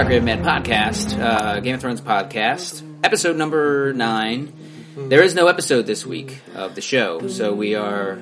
the Stark Raven Mad podcast, uh, Game of Thrones podcast, episode number nine. There is no episode this week of the show, so we are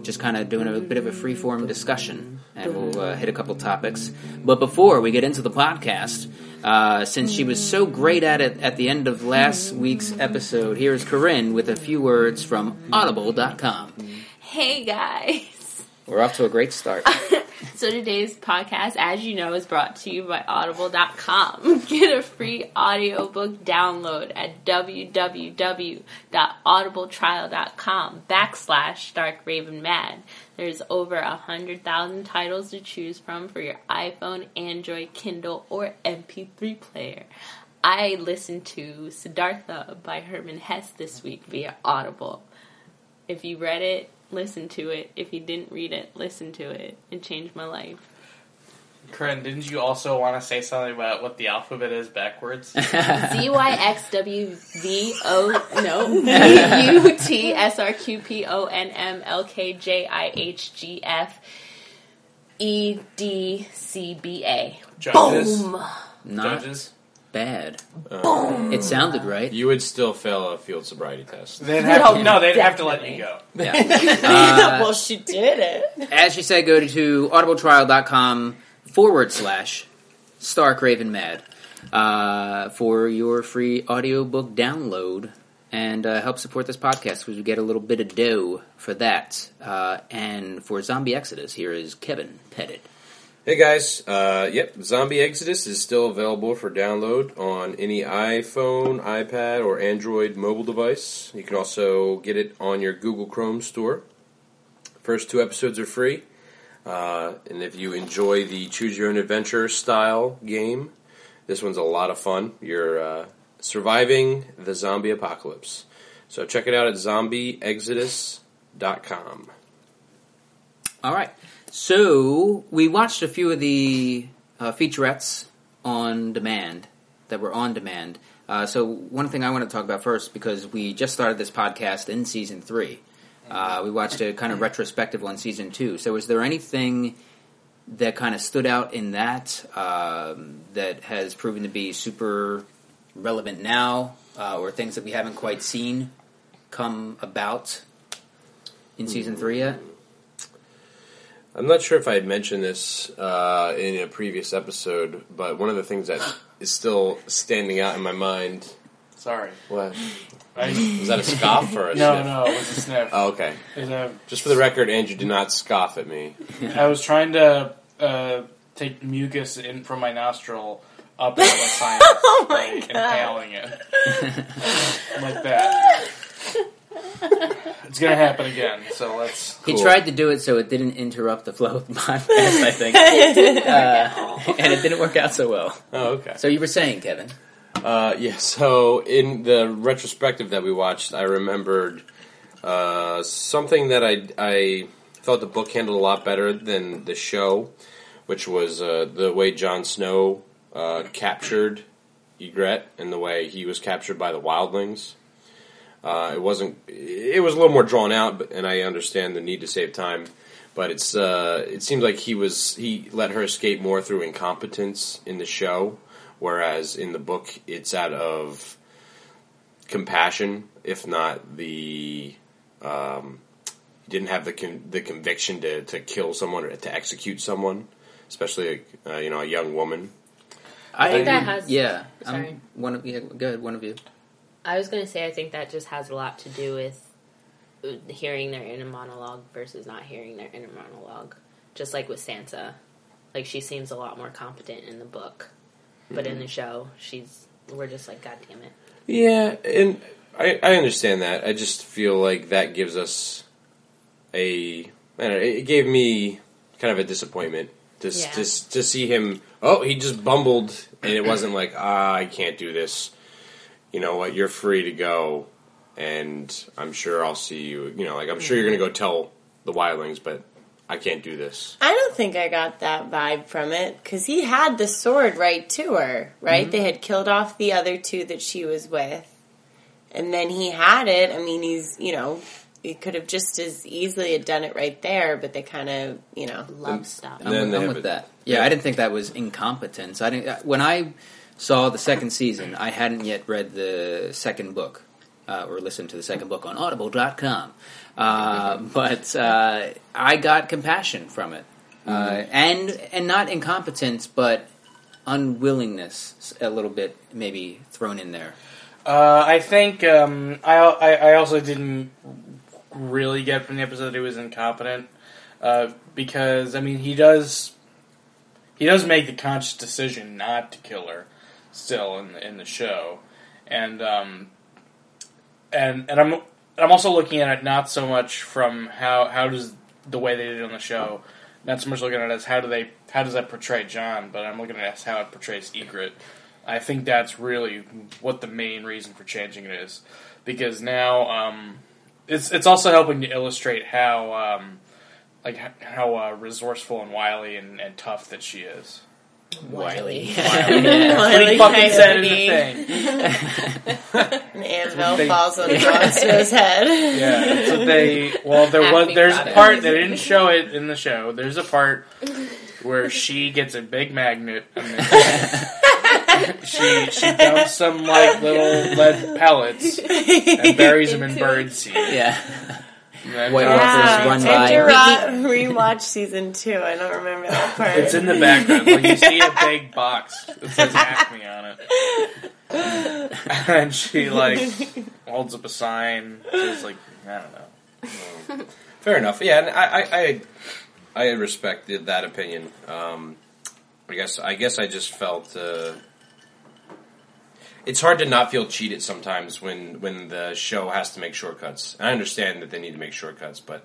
just kind of doing a bit of a free-form discussion, and we'll uh, hit a couple topics. But before we get into the podcast, uh, since she was so great at it at the end of last week's episode, here is Corinne with a few words from Audible.com. Hey guys. We're off to a great start. So today's podcast, as you know, is brought to you by audible.com. Get a free audiobook download at www.audibletrial.com backslash Stark Raven Mad. There's over a hundred thousand titles to choose from for your iPhone, Android, Kindle, or MP3 player. I listened to Siddhartha by Hermann Hesse this week via Audible. If you read it, listen to it. If you didn't read it, listen to it. It changed my life. Corinne, didn't you also want to say something about what the alphabet is backwards? Z Y X W V O no V U T S R Q P O N M L K J I H G F E D C B A. Judges? Boom. Not Judges? Bad. Boom. It sounded right. You would still fail a field sobriety test. They'd have No, no, they'd have to let definitely. you go. Yeah. well, she did it. As she said, go to audibletrial.com forward slash Stark Raven Mad uh, for your free audiobook download and uh, help support this podcast because we get a little bit of dough for that. Uh, and for Zombie Exodus, here is Kevin Pettit. Hey guys, uh, yep, Zombie Exodus is still available for download on any iPhone, iPad, or Android mobile device. You can also get it on your Google Chrome store. First two episodes are free, uh, and if you enjoy the choose your own adventure style game, this one's a lot of fun. You're uh, surviving the zombie apocalypse. So check it out at zombieexodus.com. All right. So we watched a few of the uh, featurettes on demand that were on demand. Uh, so one thing I want to talk about first because we just started this podcast in season three. Uh, we watched a kind of retrospective on season two. So was there anything that kind of stood out in that um, that has proven to be super relevant now, uh, or things that we haven't quite seen come about in season three yet? I'm not sure if I had mentioned this uh, in a previous episode, but one of the things that is still standing out in my mind. Sorry. What I, was that? A scoff or a no, sniff? no, it was a sniff. Oh, okay. It was a- Just for the record, Andrew, do not scoff at me. I was trying to uh, take mucus in from my nostril up into my sinus Oh my by God. inhaling it. like that. It's gonna happen again, so let's. He tried to do it so it didn't interrupt the flow of the podcast, I think. uh, and it didn't work out so well. Oh, okay. So you were saying, Kevin? Uh, yeah, so in the retrospective that we watched, I remembered uh, something that I, I felt the book handled a lot better than the show, which was uh, the way Jon Snow uh, captured Ygritte and the way he was captured by the wildlings. Uh, it wasn't. It was a little more drawn out, but, and I understand the need to save time. But it's. Uh, it seems like he was. He let her escape more through incompetence in the show, whereas in the book it's out of compassion, if not the. Um, didn't have the con- the conviction to, to kill someone or to execute someone, especially a, uh, you know a young woman. I think that has- Yeah. I'm Sorry. one of, yeah, go ahead, one of you. I was going to say, I think that just has a lot to do with uh, hearing their inner monologue versus not hearing their inner monologue. Just like with Sansa. Like, she seems a lot more competent in the book. But in the show, she's. We're just like, God damn it. Yeah, and I, I understand that. I just feel like that gives us a. I don't know, it gave me kind of a disappointment to Yeah. to to see him. Oh, he just bumbled, and it wasn't like ah, I can't do this. You know what? You're free to go, and I'm sure I'll see you. You know, like I'm sure you're going to go tell the wildlings, but I can't do this. I don't think I got that vibe from it because he had the sword right to her, right? Mm-hmm. They had killed off the other two that she was with, and then he had it. I mean, he's you know he could have just as easily had done it right there, but they kind of you know Love stuff. I'm, then with, they I'm with it- that. Yeah, I didn't think that was incompetence. I didn't. Uh, when I saw the second season, I hadn't yet read the second book uh, or listened to the second book on Audible.com. Uh, but uh, I got compassion from it, uh, and and not incompetence, but unwillingness a little bit maybe thrown in there. Uh, I think um, I, I I also didn't really get from the episode that he was incompetent uh, because I mean he does he does make the conscious decision not to kill her still in the, in the show. And um, and and I'm I'm also looking at it not so much from how how does the way they did it on the show not so much looking at it as how do they how does that portray Jon but I'm looking at it how it portrays Ygritte. I think that's really what the main reason for changing it is, because now um, it's it's also helping to illustrate how um, like how uh, resourceful and wily and, and tough that she is. Wiley. Wiley Pretty fucking said Coyote. anything. An anvil They- falls on Monster's head. Yeah, that's what they. Well, there was there's about a it. part they didn't show it in the show. There's a part where she gets a big magnet and then she she dumps some like little lead pellets and buries them in birdseed. yeah. And then- White Yeah, Walkers run I had by. to ra- rewatch season two. I don't remember that part. It's in the background. Like you see a big box that says Acme on it, and she like holds up a sign. It's like I don't know. Fair enough. Yeah, and I, I, I, I respected that opinion. Um, I guess, I guess I just felt uh, it's hard to not feel cheated sometimes when when the show has to make shortcuts. And I understand that they need to make shortcuts, but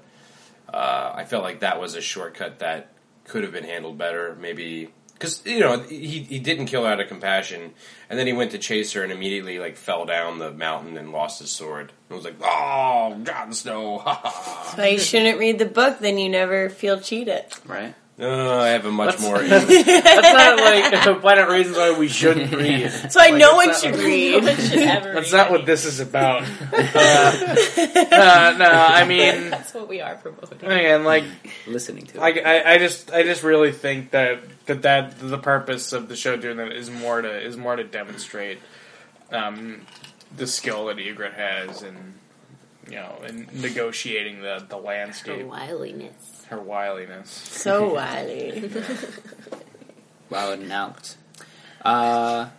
uh, I felt like that was a shortcut that could have been handled better. Maybe because you know he he didn't kill her out of compassion, and then he went to chase her and immediately like fell down the mountain and lost his sword. And was like, "Oh, Jon Snow!" ha, ha, ha." That's why you shouldn't read the book, then you never feel cheated. Right. No, I have a much That's- more. That's not like planet reasons why we shouldn't read. So why Like, no it's one not- should read. That's not what this is about. Uh, no, no, I mean, That's what we are promoting. again, like Listening to I, it. I, I just I just really think that, that that the purpose of the show doing that is more to is more to demonstrate um, the skill that Ygritte has in you know in negotiating the, the Her landscape, wiliness. Her wiliness. So wily. Wow, and out. Uh,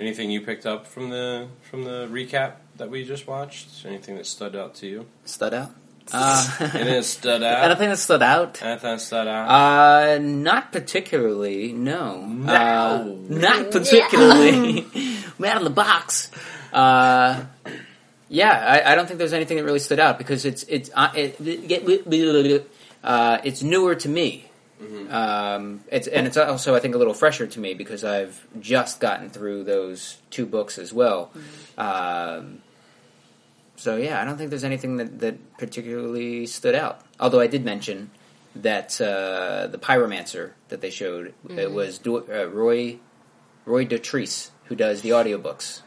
Anything you picked up from the from the recap that we just watched? Anything that stood out to you? stood out. Uh, Anything that stood I out? don't think that stood out. Anything that stood out? Uh, not particularly. No, No. Uh, not particularly. I'm out of the box. Uh, yeah, I, I don't think there's anything that really stood out because it's it's uh, it, uh, it's newer to me. Um, it's and it's also I think a little fresher to me because I've just gotten through those two books as well. Um, so yeah, I don't think there's anything that, that particularly stood out. Although I did mention that uh, the pyromancer that they showed it was Do- uh, Roy Roy Dotrice who does the audiobooks.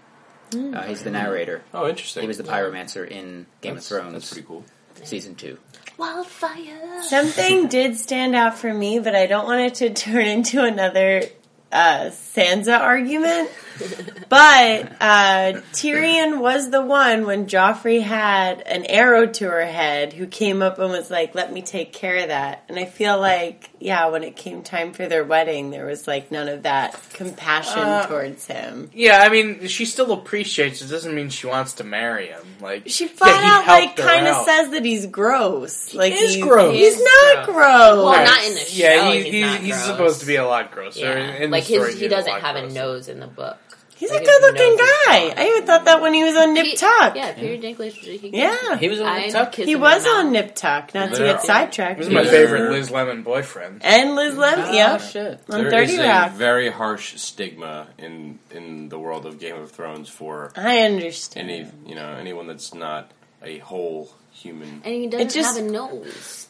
Uh, he's the narrator. oh, interesting. He was the pyromancer in Game That's- of Thrones That's pretty cool. season two. Wildfire. Something did stand out for me, but I don't want it to turn into another uh, Sansa argument. But uh, Tyrion was the one when Joffrey had an arrow to her head who came up and was like, let me take care of that. And I feel like, yeah, when it came time for their wedding, there was like none of that compassion Uh, towards him. Yeah, I mean, she still appreciates. It doesn't mean she wants to marry him. Like She flat yeah, he out like kind of says that he's gross. Like is he's, gross. He's He not gross. gross. Well, not in the show. Yeah, he, he's, he's, not he's gross. supposed to be a lot grosser. Yeah. In like the story, his, he doesn't lot have a nose in the book. He's Like, a good looking guy. I even thought that when he was on Nip He- Tuck. Yeah, Peter Dinklage. He, Yeah. He was on Nip Tuck? He was on. Nip Tuck, not to There- get sidetracked. This is my favorite Liz Lemon boyfriend. And Liz Lemon, Ah, yeah. shit. On There 30 is Rock. a very harsh stigma in in the world of Game of Thrones for I understand. any you know anyone that's not a whole human. And he doesn't just- have a nose.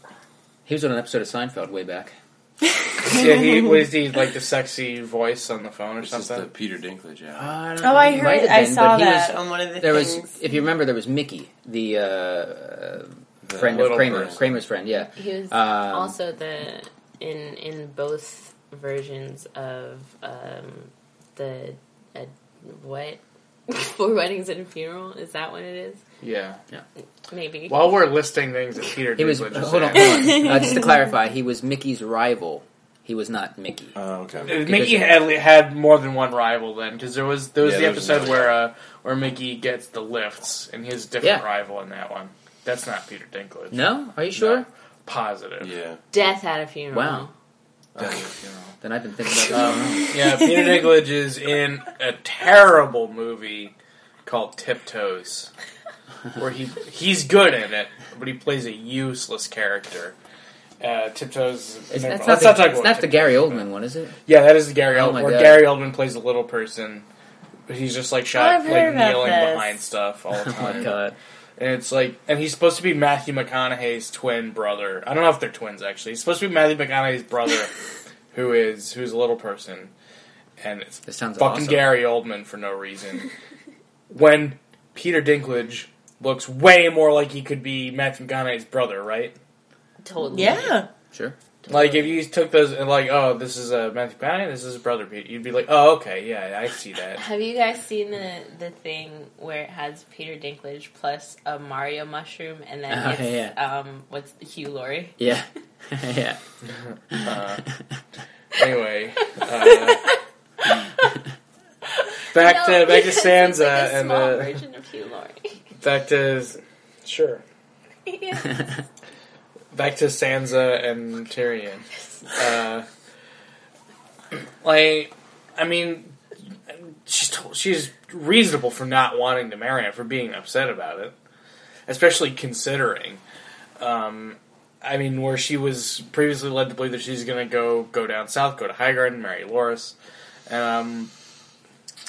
He was on an episode of Seinfeld way back. yeah, he was he like the sexy voice on the phone or It's just something. the Peter Dinklage. Yeah. Oh, I He heard, might have I been, saw but he that was- on one of the There was, things. if you remember, there was Mickey, the uh, The friend of little Kramer, person. Kramer's friend. Yeah, He was Um, also the in in both versions of um, the uh, what four weddings and a funeral. Is that what it is? Yeah. Maybe. While we're listing things that Peter He was. Dinklage is Hold on, in, hold on. Uh, just to clarify, he was Mickey's rival. He was not Mickey. Oh, okay. Uh, Mickey had had more than one rival then, because there was there was Yeah, the there was episode another where uh, where Mickey gets the lifts, and he has a different Yeah. rival in that one. That's not Peter Dinklage. No, are you sure? No. Positive. Yeah. Death at a funeral. Wow. You know. Then I've been thinking about Um, yeah, Peter Dinklage is in a terrible movie called Tiptoes, where he he's good in it, but he plays a useless character. Uh, Tiptoes. It's, that's not, Let's the, not talk it's about not the Tiptoes. Gary Oldman one, is it? Yeah, that is the Gary Oh Oldman. my Where God. Gary Oldman plays a little person, but he's just like shot I've heard like about kneeling this. behind stuff all the Oh my time. god. And it's like, and he's supposed to be Matthew McConaughey's twin brother. I don't know if they're twins actually. He's supposed to be Matthew McConaughey's brother, who is who's a little person, and it's This sounds fucking awesome. Gary Oldman for no reason. when Peter Dinklage looks way more like he could be Matthew McConaughey's brother, right? Totally. Yeah. Sure. Like if you took those and like, oh, this is uh, Matthew McConaughey, this is his brother Pete, you'd be like, oh, okay, yeah, I see that. Have you guys seen the the thing where it has Peter Dinklage plus a Mario mushroom and then Oh, it's um what's Hugh Laurie? Yeah. yeah. Uh, anyway, uh, back to No, back to Sansa like a and small uh, version of Hugh Laurie. back to sure yeah. Back to Sansa and Tyrion. Uh, like, I mean, she's to- she's reasonable for not wanting to marry him, for being upset about it, especially considering. Um, I mean, where she was previously led to believe that she's going to go go down south, go to Highgarden, marry Loras. Um,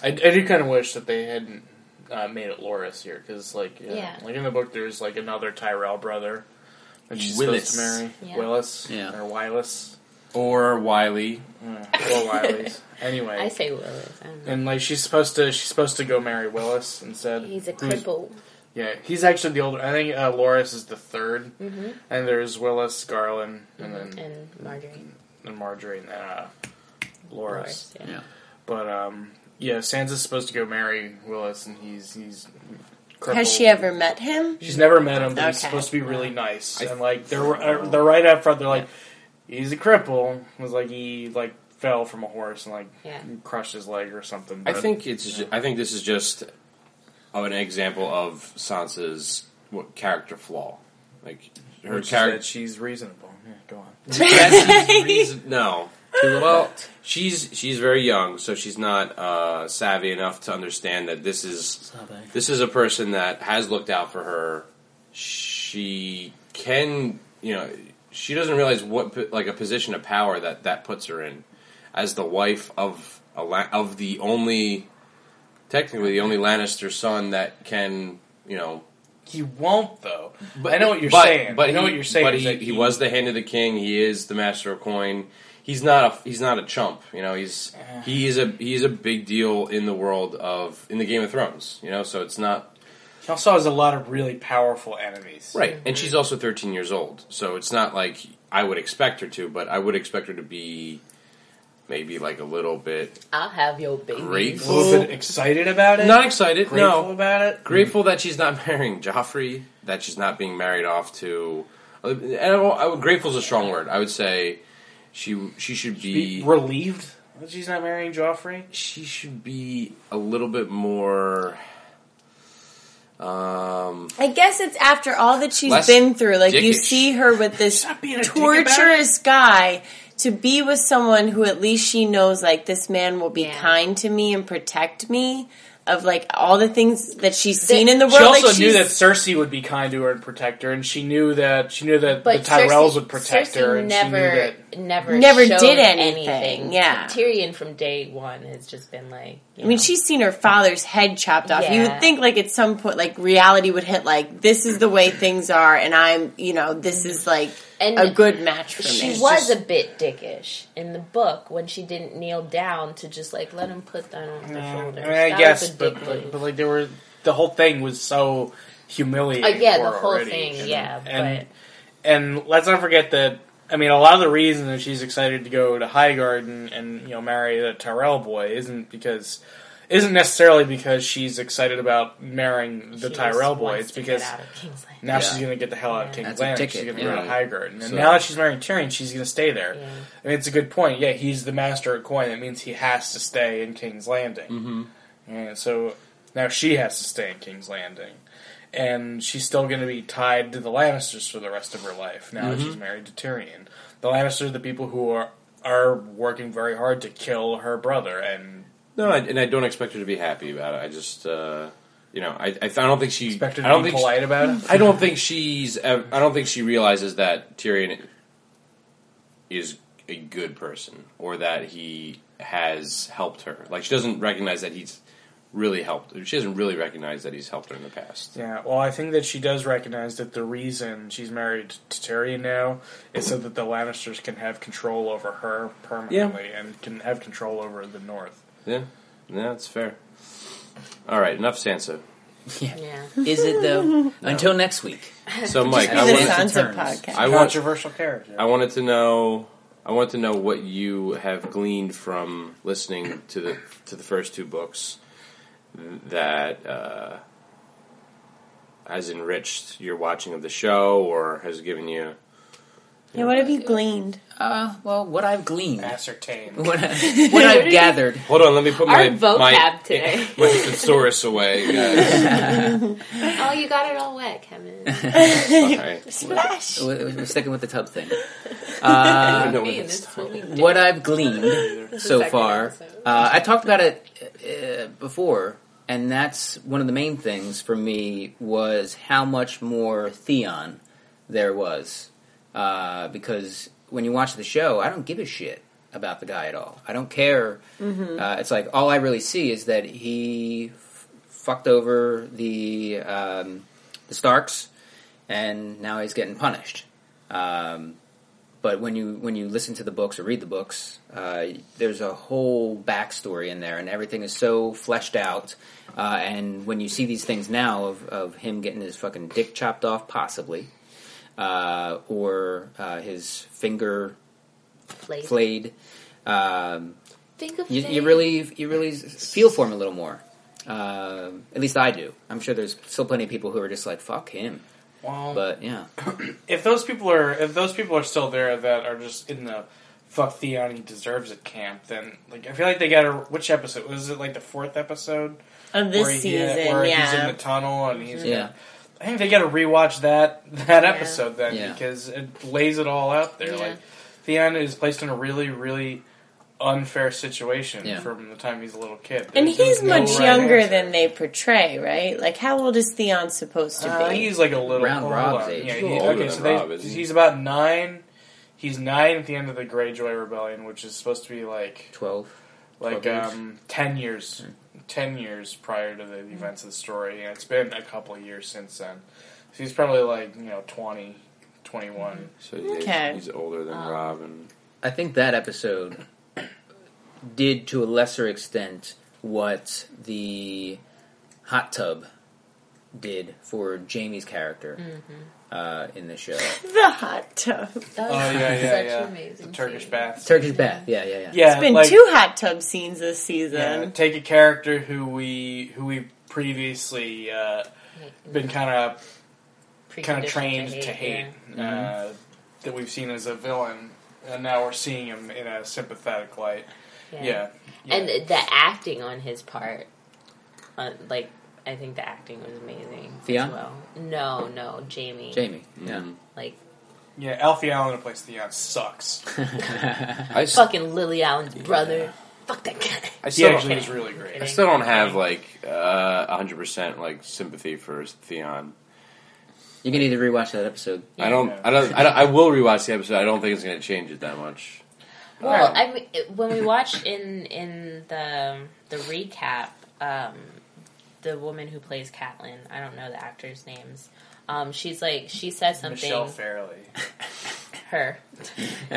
I, I do kind of wish that they hadn't uh, made it Loras here, because like yeah, Yeah. like in the book, there's like another Tyrell brother that she's Willis. supposed to marry, Yeah. Willis Yeah. or Willis, Or Wiley. uh, Will Wileys. Anyway, I say Willis. I don't know. and like she's supposed to she's supposed to go marry Willis instead. He's a cripple. Yeah, he's actually the older. I think uh, Loras is the 3rd Mm-hmm. and there's Willis, Garlan, and then And Margaery. and Margaery and then uh, Loras. Loras, yeah. Yeah. But um, yeah, Sansa's supposed to go marry Willis, and he's he's. Crippled. Has she ever met him? She's never met him, but he's Okay. supposed to be really nice. I- and like they're uh, they're right up front. They're like, he's a cripple. It was like he like fell from a horse and like Yeah. crushed his leg or something. I but- think it's. ju- I think this is just an example of Sansa's what character flaw. Like her which is character. that she's reasonable. Yeah, go on. Yes, reason- no. Well, she's she's very young, so she's not uh, savvy enough to understand that this is this is a person that has looked out for her. She can, you know, she doesn't realize what like a position of power that that puts her in as the wife of a la- of the only, technically the only Lannister son that can, you know. He won't though. But I know what you're but, saying. But I know he, what you're saying. But is he, he was the hand of the king. He is the master of coin. He's not a he's not a chump. You know, he's he is a he is a big deal in the world of in the Game of Thrones. You know, so it's not He also has a lot of really powerful enemies. right. And she's mm-hmm. also 13 years old, so it's not like I would expect her to, but I would expect her to be maybe like a little bit I'll have your baby. A Grateful. little bit excited about it. not excited. grateful no, about it. grateful that she's not marrying Joffrey, that she's not being married off to. And I, I would, grateful is a strong word. I would say she she should Be be relieved that she's not marrying Joffrey. she should be a little bit more. Um, I guess it's after all that she's been through. Like you see her with this Stop being a dick about it. torturous guy to be with someone who at least she knows like this man will be Yeah. kind to me and protect me of like all the things that she's seen in the world. She also like, knew that Cersei would be kind to her and protect her, and she knew that she knew that But the Tyrells Cersei, would protect Cersei her, and never, she knew that. Never, Never did anything, yeah. Tyrion from day one has just been like. you I mean, know. she's seen her father's head chopped off. You would think, like, at some point, like, reality would hit, like, this is the way things are, and I'm, you know, this is, like, And a good match for She me. She was just- a bit dickish in the book when she didn't kneel down to just like let him put that on her I shoulders. I That guess, but, but, but like there were the whole thing was so humiliating. Uh, yeah, for the her whole already. thing, And- yeah, and and let's not forget that I mean, a lot of the reason that she's excited to go to Highgarden and you know marry the Tyrell boy isn't because isn't necessarily because she's excited about marrying the She Tyrell boy. It's because out of Kingsland. now Yeah. she's going to get the hell out of King's That's Landing. She's going to yeah. go to Highgarden, and So- now that she's marrying Tyrion, she's going to stay there. Yeah. I mean, it's a good point. Yeah, he's the master of coin. That means he has to stay in King's Landing. Mm-hmm. And so now she has to stay in King's Landing. And she's still going to be tied to the Lannisters for the rest of her life now that she's married to Tyrion. The Lannisters are the people who are are working very hard to kill her brother. And No, I, and I don't expect her to be happy about it. I just, uh, you know, I, I, I don't think she. expect her I to don't be think she- polite about it. I don't think she's. I don't think she realizes that Tyrion is a good person or that he has helped her. Like she doesn't recognize that he's really helped. She doesn't really recognize that he's helped her in the past. Yeah, well, I think that she does recognize that the reason she's married to Tyrion now is so that the Lannisters can have control over her permanently and can have control over the North. Yeah, yeah, that's fair. All right, enough Sansa. Yeah. Is it though? Until next week. So, Mike, I the wanted- wanted, Sansa podcast. I want, Controversial character. I wanted to know. I want to know what you have gleaned from listening to the to the first two books that uh, has enriched your watching of the show, or has given you. Yeah, what have you gleaned? Uh, well, what I've gleaned, Ascertain. what, I, what I've gathered. Hold on, let me put Our my vocab my, today. my thesaurus away, guys. Oh, you got it all wet, Kevin. All right. Splash. We're we're sticking with the tub thing. Uh, don't know what this what what I've gleaned so far, uh, I talked about it uh, before, and that's one of the main things for me was how much more Theon there was. Uh, because when you watch the show, I don't give a shit about the guy at all. I don't care. Uh, it's like all I really see is that he f- fucked over the um, the Starks, and now he's getting punished. Um, but when you when you listen to the books or read the books, uh, there's a whole backstory in there, and everything is so fleshed out. Uh, and when you see these things now of, of him getting his fucking dick chopped off, possibly, uh, or uh, his finger Flayed. flayed, um, Think of you, you really you really feel for him a little more. Um at least I do. I'm sure there's still plenty of people who are just like fuck him. Well, But yeah, if those people are if those people are still there that are just in the fuck Theon he deserves it camp, then like I feel like they got a which episode was it like the fourth episode Of this where, he- season, where he's in the tunnel and he's yeah. I think they got to rewatch that that episode then Yeah. because it lays it all out there. Yeah. Like Theon is placed in a really really unfair situation Yeah. from the time he's a little kid. And he's no much right younger answer. than they portray, right? Like, how old is Theon supposed to Uh, be? he's like a little Around hold Robb's on. age. Yeah, He's he- older okay, than so they, Robb, isn't he? he's about nine. He's nine at the end of the Greyjoy Rebellion, which is supposed to be like Twelve. like 12 years. um, ten years, ten years prior to the events of the story, and it's been a couple of years since then. So he's probably like you know 20, 21. So yeah, Okay. he's older than Um, Robb, and I think that episode did to a lesser extent what the hot tub did for Jaime's character uh, in the show. the hot tub. It's Oh was yeah, yeah, such yeah. amazing The Turkish scene. bath. Turkish bath. Yeah, yeah, yeah. Yeah, It's been like, two hot tub scenes this yeah, season. take a character who we who we previously uh, been kind of kind of trained to hate, yeah. uh, that we've seen as a villain, and now we're seeing him in a sympathetic light. Yeah, yeah. And the acting on his part, uh, like, I think the acting was amazing Theon? as well. No, no, Jaime. Jaime. Yeah. Like, yeah, Alfie Allen who plays Theon sucks. I, s- fucking Lily Allen's brother. Fuck that guy. I He still actually don't, is really great. I still don't have like uh, hundred percent like sympathy for Theon. You can either rewatch that episode. I don't, I don't. I don't. I will rewatch the episode. I don't think it's going to change it that much. Well, I mean, it- when we watched in in the the recap, um, the woman who plays Catelyn, I don't know the actors' names. Um, she's like she says something. Michelle Fairley. her.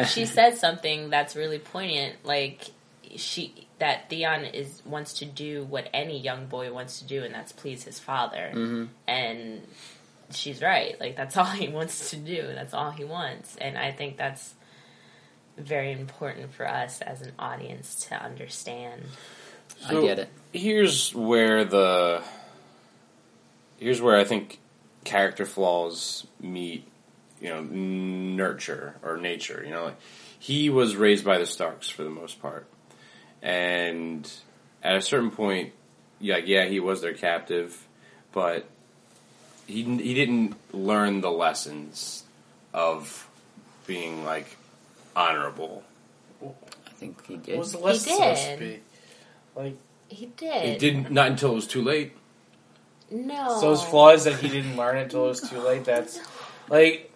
she says something that's really poignant. Like she that Theon is wants to do what any young boy wants to do, and that's please his father. Mhm. And she's right. Like that's all he wants to do. That's all he wants. And I think that's very important for us as an audience to understand. I get it. Here's where the here's where I think character flaws meet, you know, nurture or nature. You know, like he was raised by the Starks for the most part, and at a certain point, yeah, yeah, he was their captive, but he he didn't learn the lessons of being like honorable. I think he What did. was the lesson He supposed to did. Be? Like He did. He didn't not until it was too late. No. So those flaws that he didn't learn until it was too late. That's like.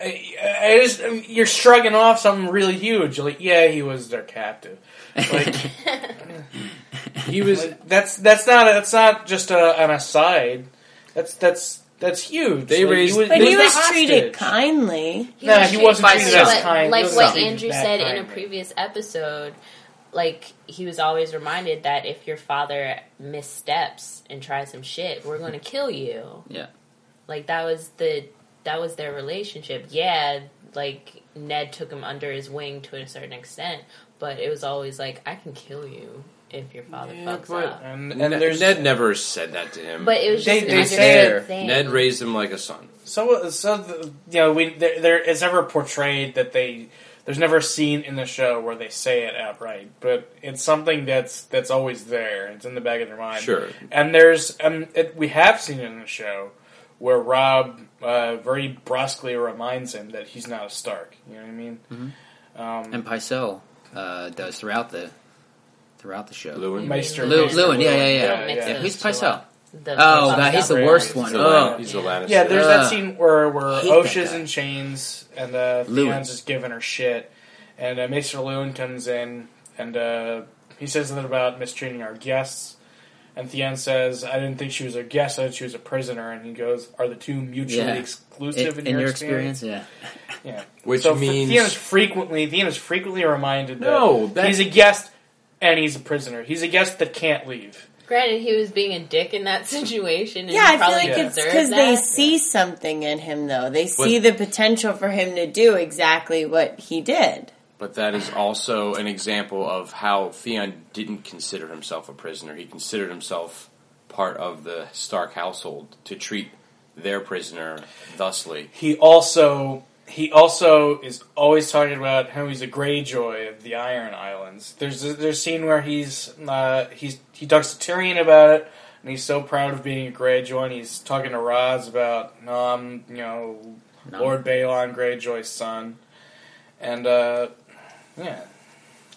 I, I just I mean, you're shrugging off something really huge. You're like, yeah, he was their captive. Like He was Like, that's that's not that's not just a, an aside. That's that's that's huge. They Like, raised- he was, But he the was treated kindly. He Nah, was he wasn't by treated as kind. He Like what Andrew that said in a previous episode, like he was always reminded that if your father missteps and tries some shit, we're going to kill you. Yeah. Like that was the that was their relationship. Yeah, like Ned took him under his wing to a certain extent, but it was always like I can kill you if your father Yeah, fucks but- up. and, and Ned, there's Ned never said that to him. But it was They- just they an say thing. Ned raised him like a son. so uh, so the, you know we there, there it's never portrayed that they there's never a scene in the show where they say it outright, but it's something that's that's always there. It's in the back of their mind. Sure. And there's um it, we have seen it in the show where Robb uh, very brusquely reminds him that he's not a Stark. You know what I mean? Um, And Pycelle uh, does throughout the throughout the show. Luwin. Maester, Lu- Maester Luwin, yeah, yeah, yeah. Don't mix yeah. Who's two Pycelle? Up. The- Oh, the- God, he's the worst he's one. the Oh. He's the Lannister. Yeah, there's Ugh. that scene where where Hate that Osha's in chains and uh, Theon's just giving her shit, and uh, Maester Luwin comes in and uh, he says something about mistreating our guests, and Theon says, "I didn't think she was a guest; I thought she was a prisoner." And he goes, "Are the two mutually Yeah. exclusive In, in, in your experience, yeah. Yeah, Which so means- Theon is frequently Theon is frequently reminded that No, that- he's a guest and he's a prisoner. He's a guest that can't leave. Granted, he was being a dick in that situation. And Yeah, I feel probably like it's because they that. see something in him, though. They But- see the potential for him to do exactly what he did. But that is also an example of how Theon didn't consider himself a prisoner. He considered himself part of the Stark household to treat their prisoner thusly. He also he also is always talking about how he's a Greyjoy of the Iron Islands. There's a, there's a scene where he's uh, he's he talks to Tyrion about it, and he's so proud of being a Greyjoy. And he's talking to Ros about no, I'm you know No. Lord Balon Greyjoy's son, and uh, yeah,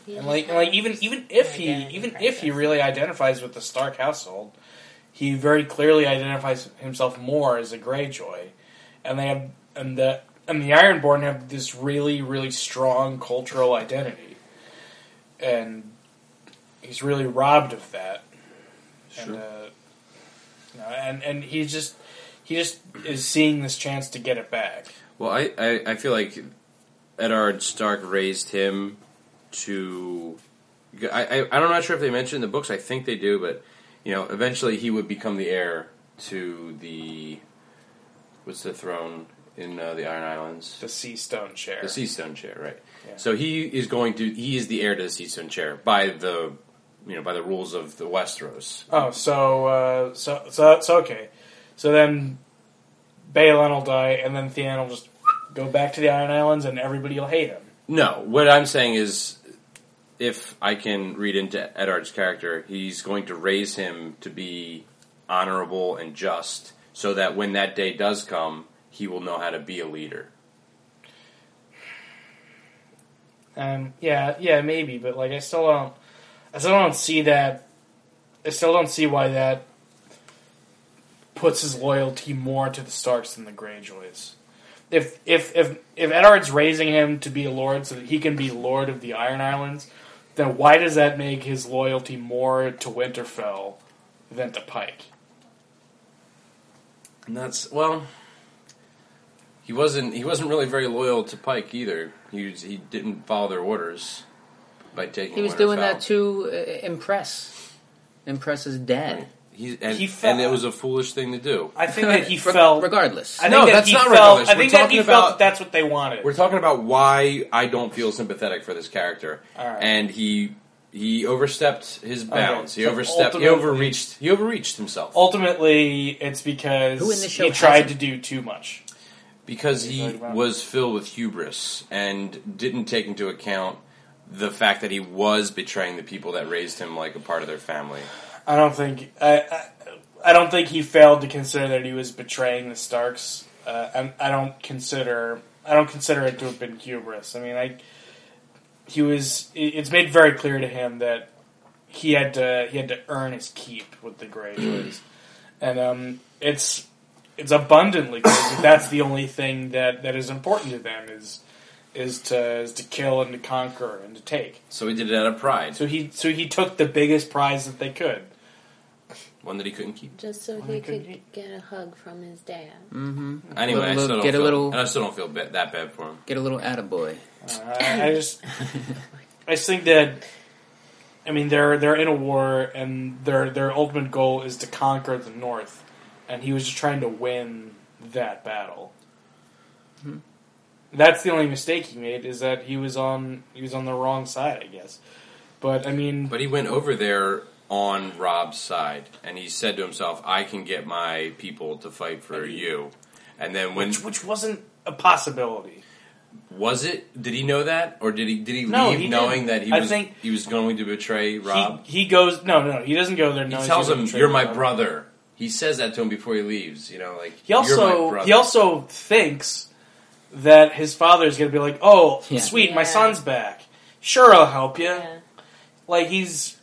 He and like just like even even if he identity even if he really identifies with the Stark household, he very clearly identifies himself more as a Greyjoy, and they have and the and the Ironborn have this really really strong cultural identity, and he's really robbed of that, and Sure. uh, you know, and and he just he just is seeing this chance to get it back. Well, I, I, I feel like Eddard Stark raised him to. I, I, I'm not sure if they mentioned in the books. I think they do, but you know, eventually he would become the heir to the what's the throne in uh, the Iron Islands? The Sea Stone chair. The Sea Stone chair, right? Yeah. So he is going to. He is the heir to the Sea Stone chair by the, you know, by the rules of the Westeros. Oh, so uh, so so so okay. So then Balon will die, and then Theon will just go back to the Iron Islands, and everybody will hate him. No, what I'm saying is, if I can read into Eddard's character, he's going to raise him to be honorable and just, so that when that day does come, he will know how to be a leader. Um, yeah, yeah, maybe, but like I still don't, I still don't see that. I still don't see why that puts his loyalty more to the Starks than the Greyjoys. If if if if Eddard's raising him to be a lord so that he can be lord of the Iron Islands, then why does that make his loyalty more to Winterfell than to Pike? And that's well, he wasn't. He wasn't really very loyal to Pike either. He was, he didn't follow their orders by taking. He was Winterfell. doing that to uh, impress, impress his dad. He and, He felt- and it was a foolish thing to do. I think that he Reg- felt. regardless. I think No, that that's he not felt. regardless. I We're think that he talking felt that that's what they wanted. We're talking about why I don't feel sympathetic for this character, All right. and he he overstepped his bounds. He so overstepped. He overreached. He overreached himself ultimately it's because Who in the show he tried to do too much. Because What are you he was filled with hubris and didn't take into account the fact that he was betraying the people that raised him like a part of their family. I don't think I, I, I don't think he failed to consider that he was betraying the Starks. Uh, I, I don't consider I don't consider it to have been hubris. I mean, I he was. It's made very clear to him that he had to he had to earn his keep with the Greyjoys, and um, it's it's abundantly clear that that's the only thing that, that is important to them is is to is to kill and to conquer and to take. So he did it out of pride, So he so he took the biggest prize that they could. one that he couldn't keep. Just so he he could could get a hug from his dad. Mm-hmm. Anyway, I still don't get a feel, little- and I still don't feel ba- that bad for him. Get a little attaboy. Uh, I, I just, I just think that, I mean, they're they're in a war, and their their ultimate goal is to conquer the North, and he was just trying to win that battle. Hmm. That's the only mistake he made is that he was on he was on the wrong side, I guess. But I mean, But he went over there on Robb's side, and he said to himself, "I can get my people to fight for you." And then when which which wasn't a possibility. was it? Did he know that, or did he did he No, leave he knowing didn't. that he I was think- he was going to betray Robb? He, he goes no no he doesn't go there. He, tells him, "You're my Robb." brother." He says that to him before he leaves. You know, like He "You're my also brother." he also thinks that his father is going to be like, "Oh, Yeah. sweet, my son's back. Sure, I'll help you." Yeah. Like he's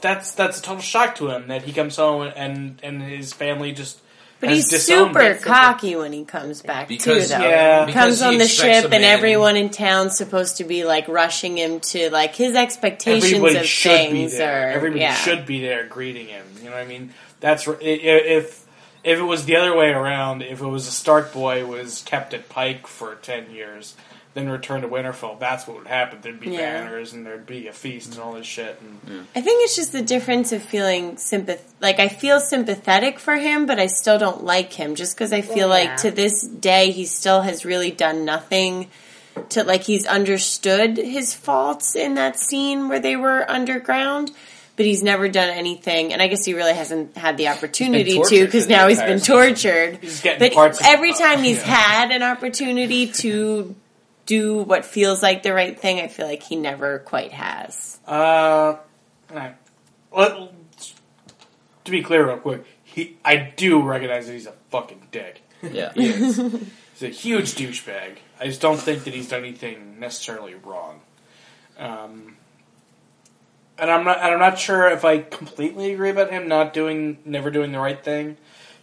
that's that's a total shock to him that he comes home and and his family just. But has he's super him. cocky when he comes back Because- too, though. Yeah. Because comes he on the ship and everyone in town's supposed to be like rushing him to like his expectations Everybody of should be things there. are Everybody yeah. should be there greeting him. You know what I mean? That's r- i- i- if if it was the other way around. If it was a Stark boy was kept at Pike for ten years, then returned to Winterfell. That's what would happen. There'd be Yeah. banners and there'd be a feast and all this shit. And I think it's just the difference of feeling sympath. Like I feel sympathetic for him, but I still don't like him. Just because I feel Well, like to this day he still has really done nothing to like he's understood his faults in that scene where they were underground. But he's never done anything, and I guess he really hasn't had the opportunity to because now he's been tortured. He's getting But parts of- every time he's yeah. had an opportunity to do what feels like the right thing, I feel like he never quite has. Uh, alright. Let, to be clear, real quick, he I do recognize that he's a fucking dick. Yeah. He is. he's a huge douchebag. I just don't think that he's done anything necessarily wrong. Um, and I'm not. And I'm not sure if I completely agree about him not doing, never doing the right thing,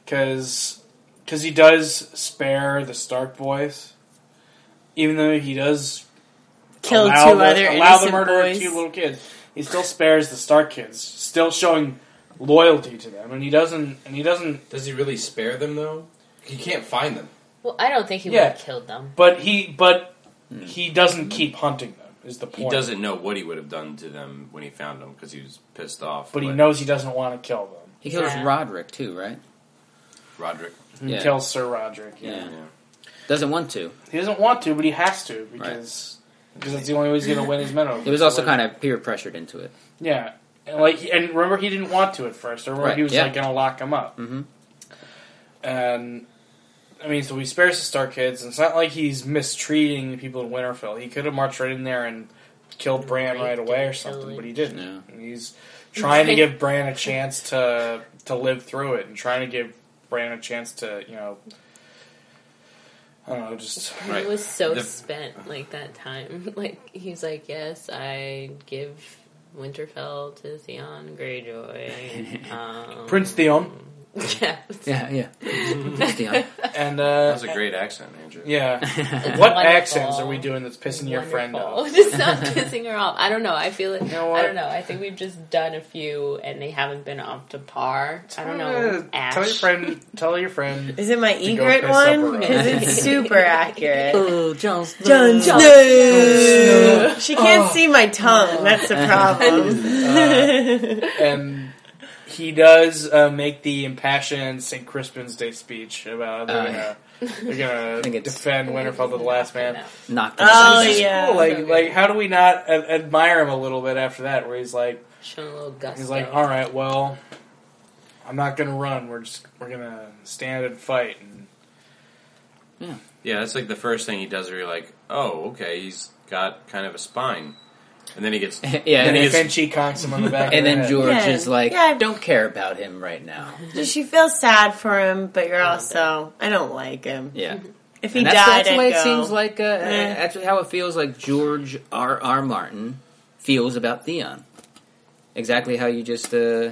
because because he does spare the Stark boys, even though he does Kill allow two the, other allow the murder boys. of two little kids. He still spares the Stark kids, still showing loyalty to them, and he doesn't. And he doesn't. Does he really spare them though? He can't find them. Well, I don't think he Yeah. would have killed them. But he. But he doesn't hmm. keep hunting them. Is the He doesn't know what he would have done to them when he found them because he was pissed off. But he knows he doesn't want to kill them. He kills Yeah. Rodrik too, right? Rodrik. He Yeah. kills Sir Rodrik. Yeah. Yeah. Yeah. Doesn't want to. he doesn't want to, but he has to because because that's the only way he's going to win his men over. He was also kind of peer pressured into it. yeah. And like, he- and remember, he didn't want to at first. Remember, Right, he was yeah. like going to lock him up. Mhm. And I mean, so he spares the Stark kids. And it's not like he's mistreating the people in Winterfell. He could have marched right in there and killed Bran right Raped away or something, but he didn't. Yeah. And he's trying to give Bran a chance to to live through it, and trying to give Bran a chance to, you know, I don't know, just Right. He was so The- spent like that time. Like he's like, yes, I give Winterfell to Theon Greyjoy. Um, Prince Theon. Yeah. Yeah, yeah. Theon. And That uh, was a great accent, Andrew. yeah, It's what wonderful. accents are we doing that's pissing your friend Wonderful. off? Just not pissing her off. I don't know. I feel it. know I what? don't know. I think we've just done a few and they haven't been up to par. I don't know. Uh, Ash. Tell your friend. Tell your friend. Is it my go egret piss up one? rock. Because it's super accurate. oh, Jon Snow. Jon Snow. She can't see my tongue. That's the problem. and he does uh, make the impassioned St. Crispin's Day speech about they're Uh, gonna, they're gonna defend Winterfell to the last man. Knocked Oh, It's yeah. cool. Like, So like, how do we not a- admire him a little bit after that? Where he's like, Showing a little gusto. he's like, all right, well, I'm not gonna run. We're just we're gonna stand and fight. And Yeah, that's like the first thing he does where you're like, oh, okay, he's got kind of a spine. And then he gets. yeah, then and he then, gets. Finchie conks him on the back. and of then head. George Yeah. is like, Yeah. I don't care about him right now. Just you feel sad for him, but you're also I don't like him. Yeah. If he And that's, died, that's the I'd way it go. seems like. Uh, Eh. That's how it feels like George R. R. Martin feels about Theon. Exactly how you just uh,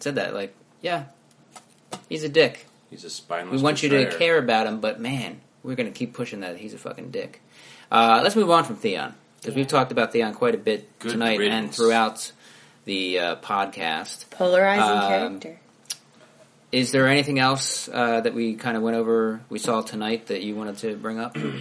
said that. Like, yeah, he's a dick. He's a spineless. We want you to care about him, but man, we're going to keep pushing that he's a fucking dick. Uh, let's move on from Theon because we've talked about Theon quite a bit Good tonight and throughout the uh, podcast. polarizing Um, character. Is there anything else uh, that we kind of went over, we saw tonight that you wanted to bring up? Not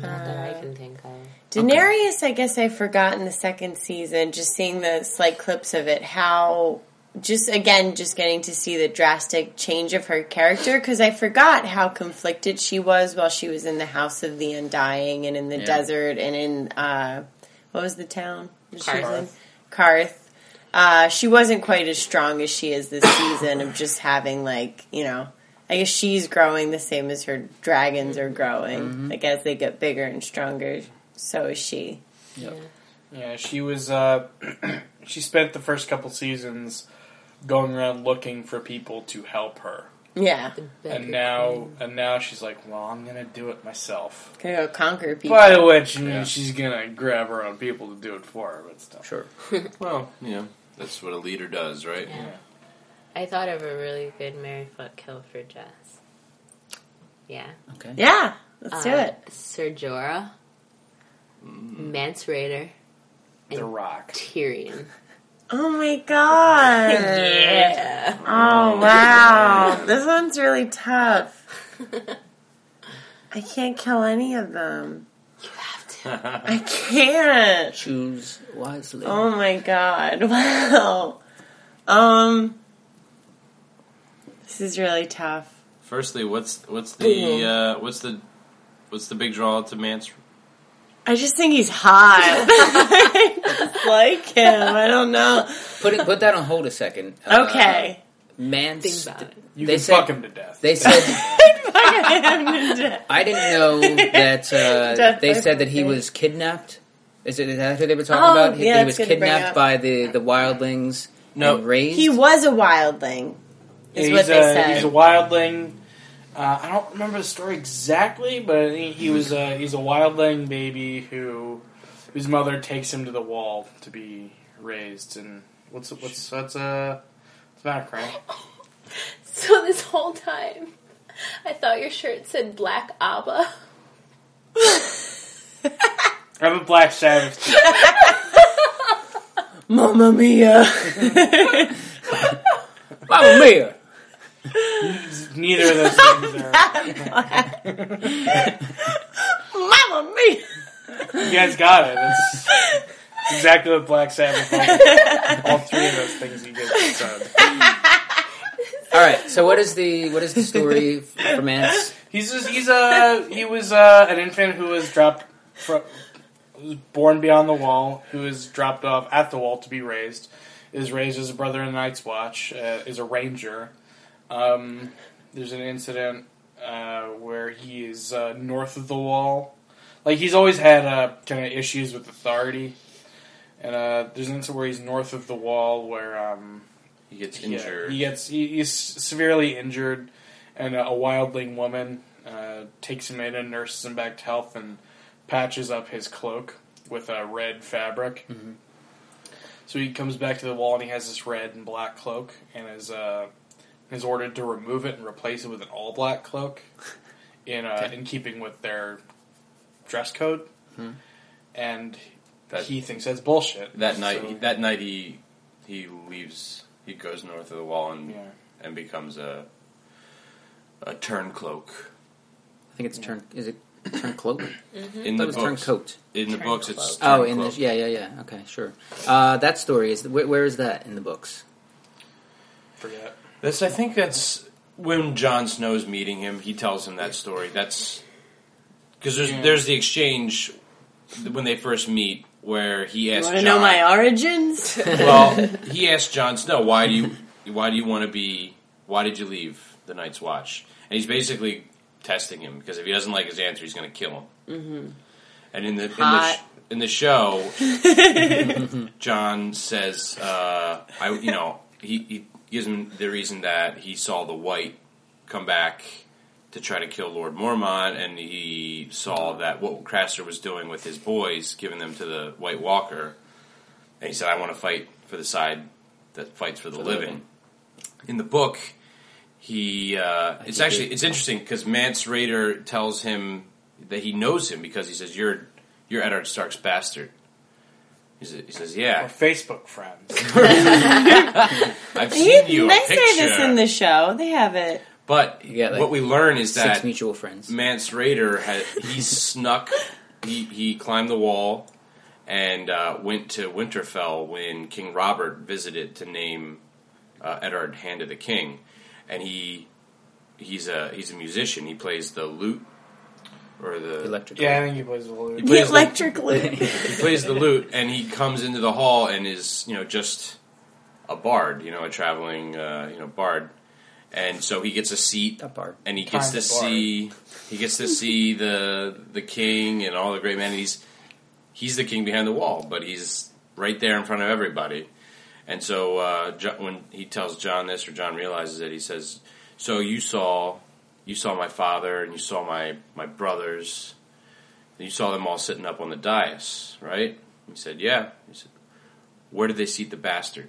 that I can think of. Daenerys, I guess I forgot in the second season, just seeing the slight clips of it, how just again, just getting to see the drastic change of her character because I forgot how conflicted she was while she was in the House of the Undying and in the Yeah. desert and in uh, what was the town that she was in? Qarth. Qarth. Uh, she wasn't quite as strong as she is this season of just having like you know. I guess she's growing the same as her dragons are growing. Like as they get bigger and stronger, so is she. Yeah. Yeah, she was. Uh, she spent the first couple seasons going around looking for people to help her, Yeah, and now and now she's like, "Well, I'm gonna do it myself." gonna go conquer people. By the way, she, Yeah. she's gonna grab her own people to do it for her, but still. Sure. Well, you know, that's what a leader does, right? Yeah. I thought of a really good Mary Fuck Kill for Jess. Yeah. Okay. yeah, let's do Uh, it. Ser Jorah, Mance Rayder, The Rock. Tyrion. Oh my god! yeah. Oh wow, this one's really tough. I can't kill any of them. You have to. I can't. Choose wisely. Oh my god! Wow. Um, this is really tough. Firstly, what's what's the uh, what's the what's the big draw to Mance? I just think he's hot. I like him. I don't know. Put it, put that on hold a second. Uh, Okay. man, Think about it. You They can said- fuck him to death. they said Death I didn't know that uh, they said that he was kidnapped. Is it is that who they were talking Oh, about? He, yeah, he it's was good to bring kidnapped by the the wildlings No. and raised. He was a wildling. Is he's what they a, said. He's a wildling. Uh, I don't remember the story exactly, but he, he was a, he's a wildling baby who whose mother takes him to the wall to be raised. And what's what's that's uh, it's not a crime. So this whole time, I thought your shirt said Black Abba. I have a Black Sabbath. too. Mamma mia. Mamma mia! Neither of those things are. Mamma mia. You guys got it. That's exactly what Black Sabbath. Was. All three of those things you guys said. All right. So what is the what is the story for Mance? He's just, he's a he was uh, an infant who was dropped from was born beyond the wall, who is dropped off at the wall to be raised. Is raised as a brother in the Night's Watch. Uh, is a ranger. Um, there's an incident uh, where he is uh, north of the wall. Like he's always had uh, kind of issues with authority, and uh, there's an incident where he's north of the wall where um, He gets yeah, injured. he gets he, he's severely injured, and a wildling woman uh, takes him in and nurses him back to health and patches up his cloak with a red fabric. Mhm. So he comes back to the wall and he has this red and black cloak and is uh, is ordered to remove it and replace it with an all black cloak in uh, Okay. in keeping with their dress code. Hmm. And That- he thinks that's bullshit. that night, So- that night he he leaves. He goes north of the wall and yeah. and becomes a a turncloak. I think it's turn. Is it? Turncloak. In That the was books, turncoat. in the books, it's Oh, in the Turncloak. yeah, yeah, yeah. Okay, sure. Uh, that story is where, where is that in the books? Forget. That's I think that's when Jon Snow's meeting him. He tells him that story. That's because there's Yeah. there's the exchange when they first meet where he You asks want to Jon. know my origins? well, he asked Jon Snow, "Why do you why do you want to be? Why did you leave the Night's Watch?" And he's basically testing him because if he doesn't like his answer, he's going to kill him. Mm-hmm. And in the in the, Hot. sh- in the show, Jon says, uh, "I you know he, he gives him the reason that he saw the White come back." To try to kill Lord Mormont, and he saw that what Craster was doing with his boys, giving them to the White Walker, and he said, "I want to fight for the side that fights for the For living." living. In the book, he uh, it's he actually did. it's interesting because Mance Rayder tells him that he knows him because he says, "You're you're Eddard Stark's bastard." He says, he says We're "Yeah, Facebook friends. I've seen you a they picture." say this in the show. They have it. but You get, like, what we learn is Six that mutual friends. Mance Rayder had he snuck he he climbed the wall and uh, went to Winterfell when King Robert visited to name uh, Eddard Hand of the King, and he he's a he's a musician. He plays the lute or the Electric. yeah, I think he plays the lute. He plays the- electric loop. he plays the lute, and he comes into the hall and is you know just a bard, you know, a traveling uh, you know bard, and so he gets a seat That part. and he gets to see he gets to see the the king and all the great men. And he's he's the king behind the wall, but he's right there in front of everybody. And so uh, Jo- when he tells Jon this, or Jon realizes it, he says, "So you saw you saw my father and you saw my my brothers, and you saw them all sitting up on the dais, right?" He said, "Yeah." He said, "Where did they seat the bastard?"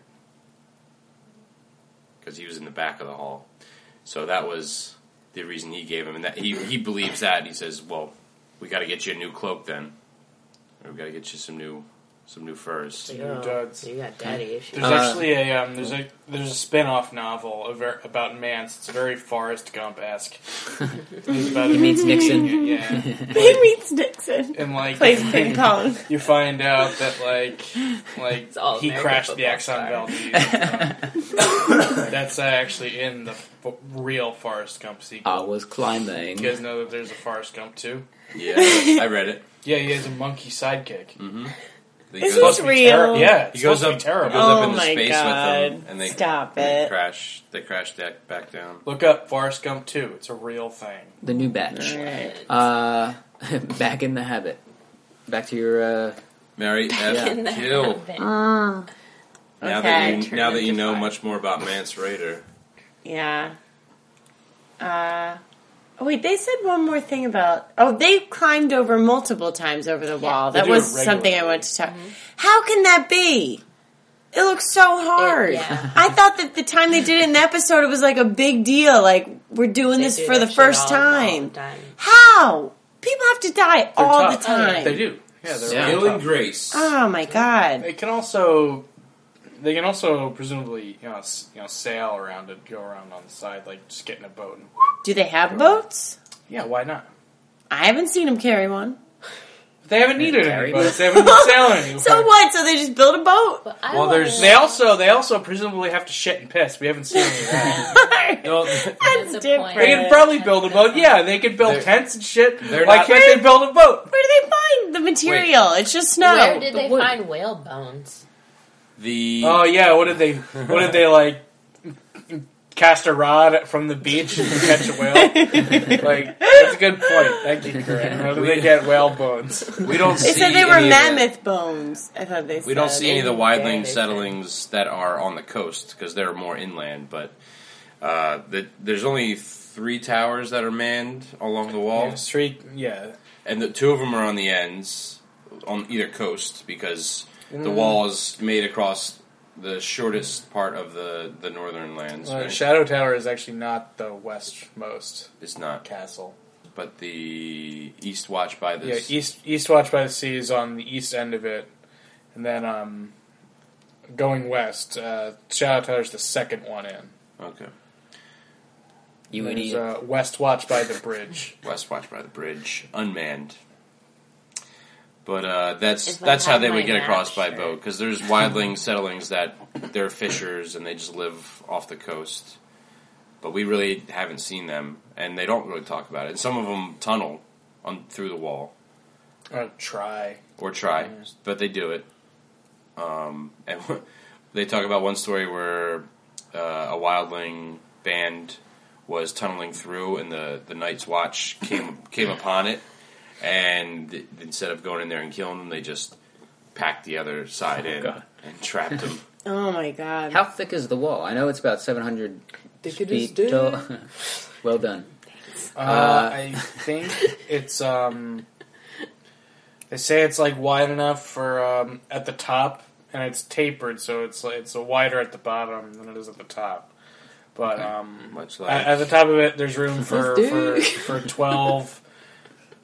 Because he was in the back of the hall. So that was the reason he gave him, and that he he believes that. He says, "Well, we got to get you a new cloak then. Or we got to get you some new some new furs." New duds. You got daddy issues. There's Uh, actually a um, there's a there's a spin-off novel of about Mance. It's very Forrest Gump esque. He meets Nixon. Yeah, he meets Nixon. and like Plays ping pong. you find out that like like It's all he American crashed the football Exxon star. Valdez. That's uh, actually in the f- real Forrest Gump sequel. I was climbing. You guys know that there's a Forrest Gump too. Yeah, I read it. Yeah, he has a monkey sidekick. He Is goes, this Supposed to be real? terri- yeah, it's he goes up. to be terrible. He goes up Oh into my space with God. them, and they Stop they it. crash. They crash back back down. Look up Forrest Gump 2. It's a real thing. The new batch. Alright. Uh, back in the habit. Back to your. Uh, Mary F. In Kill. habit. Mm, Now that you now that you know fire. much more about Mance Rayder, yeah. Uh, oh wait, they said one more thing about. Oh, they climbed over multiple times over the wall. they That do it was something I regularly. wanted to talk. Mm-hmm. How can that be? It looks so hard. yeah. I thought that the time they did it in the episode, it was like a big deal. Like we're doing They this do for that the shit first all- time. all the time. How? People have to die They're all tough. the time. They do. Yeah, they're Yeah. really Will tough. Grace. Oh my god. They can also, they can also presumably you know s- you know sail around it, go around on the side, like just get in a boat. And, Do they have boats? yeah, why not? I haven't seen them carry one. They haven't needed any Carry boats. They haven't been sailing anywhere. So what? So they just build a boat? But I Well, wanna- there's- They also they also presumably have to shit and piss. We haven't seen any of that. No, That's That's a different. point. they could probably build a boat. Yeah, they could build They're- tents and shit. they're Why not- can't they build a boat? Where do they find the material? It's just snow. Where did the they wood. find whale bones? The Oh yeah, what did they? What did they like? Cast a rod from the beach and catch a whale. like that's a good point. Thank you, Corinne. How do they get whale bones? we don't They see said they were any of the- mammoth bones. I thought they said. We don't see any of the There wildling they said. settlings that are on the coast because they're more inland. But uh, the, there's only three towers that are manned along the wall, Yeah, street. Yeah, and the two of them are on the ends on either coast because the Mm. wall is made across the shortest part of the, the northern lands. Uh, right? Shadow Tower is actually not the westmost it's not, castle. but the east watch by the Yeah, this. east East Watch by the Sea is on the east end of it, and then um, going west, uh, Shadow Tower is the second one in. Okay. You would There's eat. uh, West Watch by the bridge. West Watch by the bridge, unmanned. But uh, that's If I that's how they would get across by sure. boat because there's wildling settlings that they're fishers and they just live off the coast. But we really haven't seen them, and they don't really talk about it. And some of them tunnel on through the wall Uh, try. or try, Yes. but they do it. Um, and they talk about one story where uh, a wildling band was tunneling through, and the the Night's Watch came came upon it, and th- instead of going in there and killing them, they just packed the other side in God. and trapped them. Oh my god. How thick is the wall? I know it's about 700 feet is, tall. well done. Uh, Uh, I think it's um. They say it's like wide enough for um, at the top, and it's tapered, so it's like, it's wider at the bottom than it is at the top. But um, Much at, like at the top of it, there's room for Let's for, do. for twelve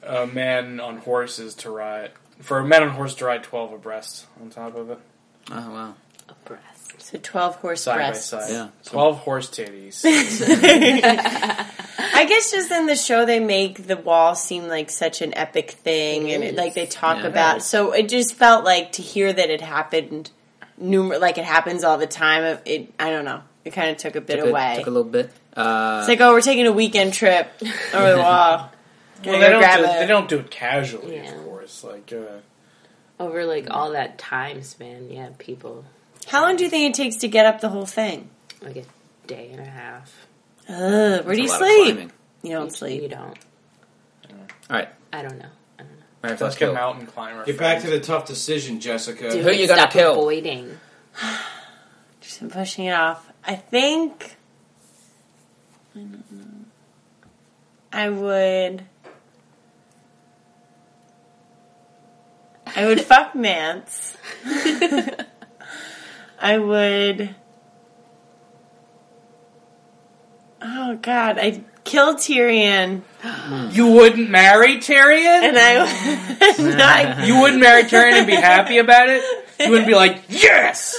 uh, man on horses to ride. For a man on horse to ride twelve abreast on top of it, Oh wow. Abreast. So 12 horse side breasts. by side. Yeah. Twelve horse titties. I guess just in the show they make the wall seem like such an epic thing, It and it, like they talk Yeah. about. So it just felt like to hear that it happened, numer- like it happens all the time. It I don't know. It kind of took a bit Took a, away. took a little bit. Uh, it's like oh, we're taking a weekend trip over the wall. Well, they don't. grab Do, a- they don't do it casually, Yeah. of course. Like. Uh, Over like all that time span, yeah, people How long do you think it takes to get up the whole thing? like a day and a half. Ugh, where do you that's a lot of sleep? You don't You sleep. You don't. All right. I don't know. I don't know. All right. Let's Kill. get mountain climber. get back to the tough decision, Jessica. Dude, Who you gonna stop kill? avoiding. Just been pushing it off. I think. I don't know. I would. I would fuck Mance. I would. Oh God! I'd kill Tyrion, You wouldn't marry Tyrion? and I would. not, You wouldn't marry Tyrion and be happy about it? You wouldn't be like, yes!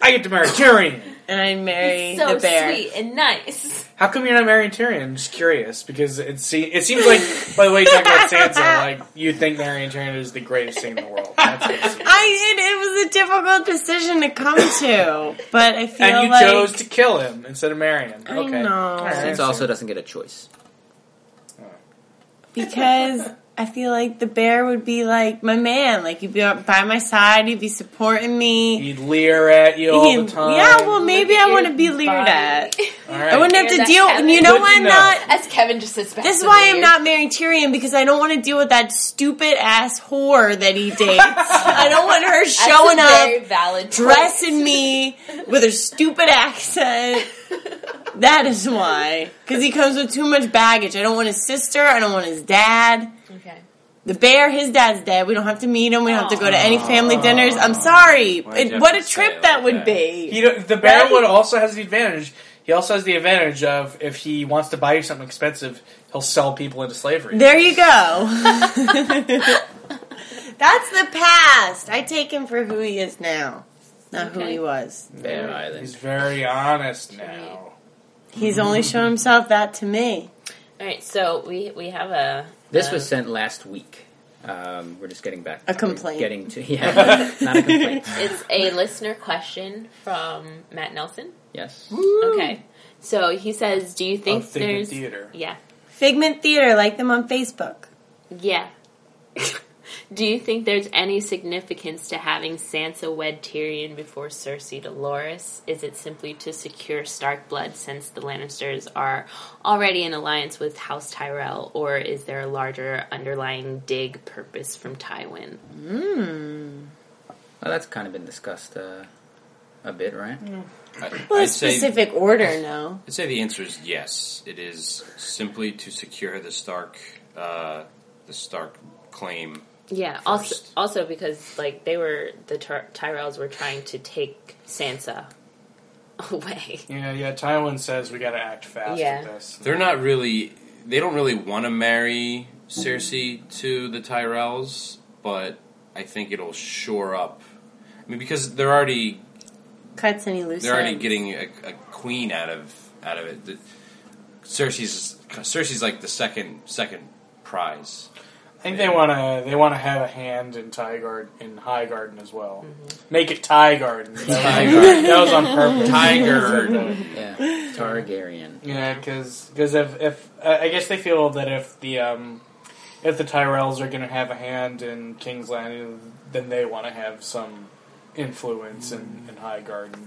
I get to marry Tyrion. and I'd marry so the bear. sweet and nice. How come you're not marrying Tyrion? I'm just curious because it, se- it seems like, by the way you talk about Sansa, like you think marrying Tyrion is the greatest thing in the world. That's what it seems. I it, it was a difficult decision to come to, but I feel And you like chose to kill him instead of marrying him. I Okay. know. All right, I It also doesn't get a choice. because I feel like the bear would be like my man. Like he'd be by my side. He'd be supporting me. He'd leer at you all He'd- the time. yeah, well, maybe I want to be leered body. at. All I wouldn't have to deal. Kevin? You know Good why I'm know. not. As Kevin just suspected. This is why I'm not marrying Tyrion because I don't want to deal with that stupid ass whore that he dates. I don't want her showing up very valid dressing me with her stupid accent. That is why. Because he comes with too much baggage. I don't want his sister. I don't want his dad. Okay. The bear, his dad's dead. We don't have to meet him. We don't have to go to any family dinners. I'm sorry. Why'd you It- have what to a say trip that like would that? be. He, don't- the bear Right? would also has the advantage. He also has the advantage of if he wants to buy you something expensive, he'll sell people into slavery. There you go. That's the past. I take him for who he is now, not who Okay. he was. Bear He's Island. very honest now. He's only shown himself that to me. All right. So we we have a. This was sent last week. Um, we're just getting back. A complaint. Getting to yeah, not a complaint. It's a listener question from Matt Nelson. Yes. Okay. So he says, "Do you think Of Figment there's Theater. yeah Figment Theater, like them on Facebook. yeah? Do you think there's any significance to having Sansa wed Tyrion before Cersei to Loras? Is it simply to secure Stark blood since the Lannisters are already in alliance with House Tyrell, or is there a larger underlying dig purpose from Tywin? Well, that's kind of been discussed uh, a bit, right? I, Well, a I'd say specific order, no. I'd say the answer is yes. It is simply to secure the Stark, uh, the Stark claim. Yeah. Also, also because like they were the Ty- Tyrells were trying to take Sansa away. Yeah, yeah. Tywin says we got to act fast Yeah. with this. They're not really. They don't really want to marry Cersei to the Tyrells, but I think it'll shore up. I mean, because they're already Cuts any loose they're already ends. getting a, a queen out of out of it. The- Cersei's Cersei's like the second second prize. I think they want to they want to have a hand in Tie Guard in Highgarden as well. Make it Tie Garden. That was, Tie that was on purpose. Tiger. Yeah, Targaryen. Yeah, because because if if I I guess they feel that if the um if the Tyrells are going to have a hand in King's Landing, then they want to have some influence in, in Highgarden.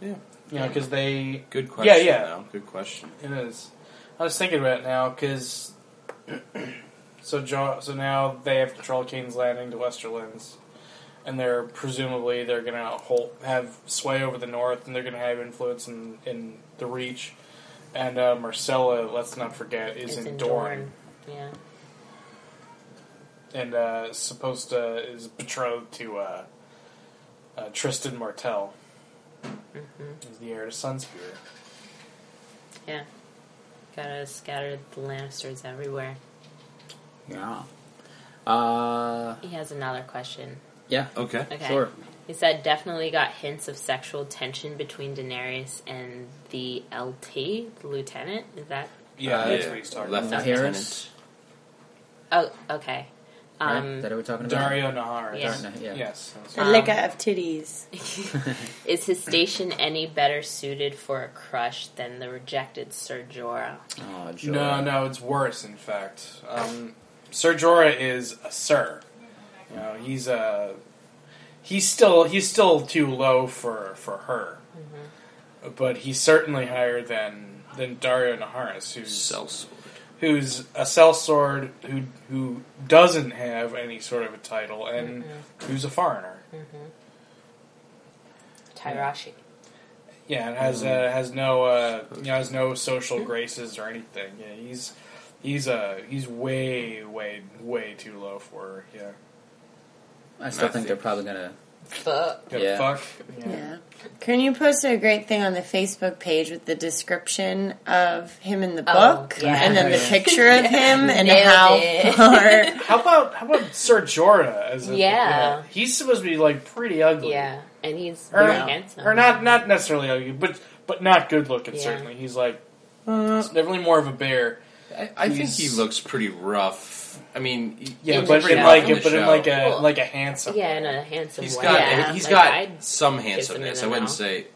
Yeah. You know, because they Good question. yeah. though. Good question. It is. I was thinking about it now because so jo- so now they have control of King's Landing to Westerlands, and they're presumably they're gonna hold have sway over the north, and they're gonna have influence in in the Reach. And uh, Myrcella, let's not forget, is in in Dorne, Dorne. Yeah. and uh, supposed to is betrothed to uh, uh, Trystane Martell. Mm-hmm. Is the heir to Sunspear. Yeah. Gotta scatter the Lannisters everywhere. Yeah. Uh, He has another question. yeah. Okay. Okay. Sure. He said definitely got hints of sexual tension between Daenerys and the LT, the lieutenant. Is that? Yeah, Uh, that's yeah. what he's talking Left about. Naharis. Oh, okay. Um, Is that what we're talking about? Daario Naharis. Yeah. Dar- yeah. Yes. The Um, liquor of titties. is his station any better suited for a crush than the rejected Ser Jorah? Oh, joy. No, no, it's worse. In fact, um, Sir Jorah is a sir. You know, he's a he's still he's still too low for for her, but he's certainly higher than than Daario Naharis, who's Sellsword. who's a sellsword who who doesn't have any sort of a title and who's a foreigner. Tyroshi. Yeah, and has uh, has no uh, you know has no social graces or anything. Yeah, he's he's uh he's way way way too low for her. Yeah, I still I think they're probably gonna. Fuck. Good Yeah. fuck. Yeah. Kern, you posted a great thing on the Facebook page with the description of him in the Oh, book, yeah. and then the picture of him and Nailed how it. far. How about how about Sir Jorah as a Yeah. He's supposed to be like pretty ugly. Yeah, and he's Or, very handsome. or not not necessarily ugly, but but not good looking. Yeah. Certainly, he's like it's definitely more of a bear. I, I think he looks pretty rough. I mean, Yeah, In but in like In but in like a Well, like a handsome. Yeah, in a handsome he's way. got yeah. he's like, got I'd some kiss him in handsomeness. I wouldn't mouth. say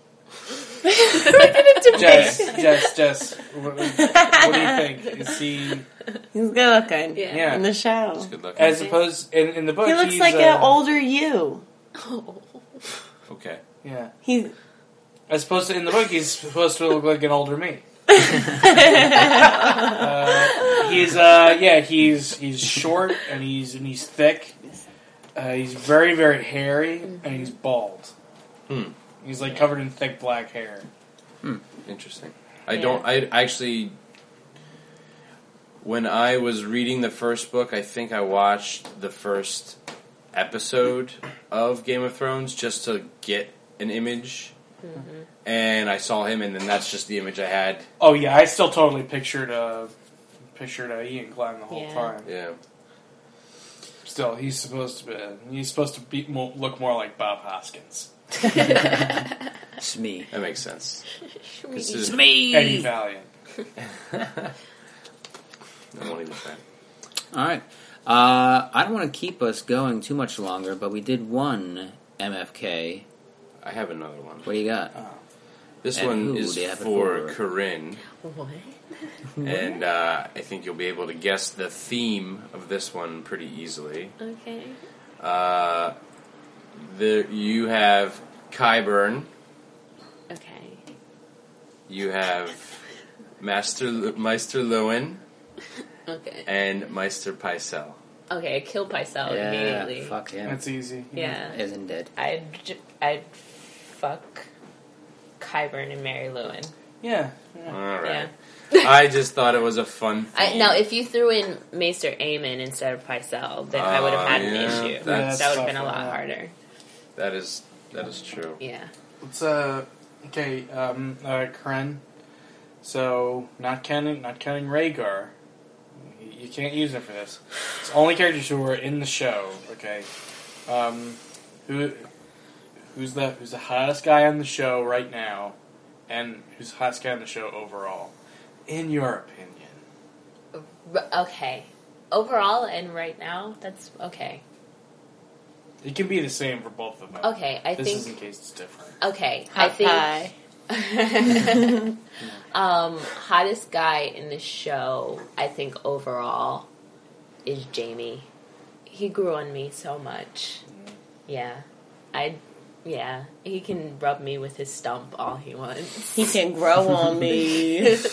Jess, Jess, Jess. What, what do you think? Is he He's good looking Yeah. Yeah. in the show. he's good looking. as opposed in, in the book? He looks he's, like uh, an older you. okay. Yeah, He's as opposed to in the book, he's supposed to look like an older me. Uh, he's uh yeah he's he's short and he's and he's thick. Uh, he's very very hairy and he's bald. Hmm. He's like covered in thick black hair. Hmm. Interesting. I Yeah. don't. I actually. When I was reading the first book, I think I watched the first episode of Game of Thrones just to get an image, and I saw him, and then that's just the image I had. Oh yeah, I still totally pictured uh pictured uh, Iain Glen the whole Yeah. time. Yeah. Still, he's supposed to be he's supposed to be mo- look more like Bob Hoskins, Smee. That makes sense. This is- Smee. Eddie Valiant. I won't even say. All right. Uh, I don't want to keep us going too much longer, but we did one MFK. I have another one. What do you got? This And one who is do you have it for for? Corinne, What? and uh, I think you'll be able to guess the theme of this one pretty easily. Okay. Uh, there you have Qyburn. Okay. You have Master Maester Luwin Okay. and Maester Pycelle. Okay. I Kill Pycelle yeah, immediately. fuck him. That's easy. Yeah. Isn't dead. I'd j- I'd fuck Qyburn and Mary Luwin. Yeah. All yeah. right. Yeah. I just thought it was a fun. I, now, if you threw in Maester Aemon instead of Pycelle, then I would have Oh, had an issue. That would have been a lot yeah. harder. that is that is true. Yeah. Let's uh okay, um uh Kren. So not counting not counting Rhaegar. You, you can't use him for this. It's only characters who are in the show, okay? Um who who's the who's the hottest guy on the show right now and who's the hottest guy on the show overall. In your opinion. Okay. Overall and right now, that's okay. It can be the same for both of them. Okay, I think. this is in case it's different. Okay, Hot I think. pie. um, hottest guy in the show, I think overall, is Jaime. He grew on me so much. Yeah, I. Yeah, he can rub me with his stump all he wants. He can grow on me.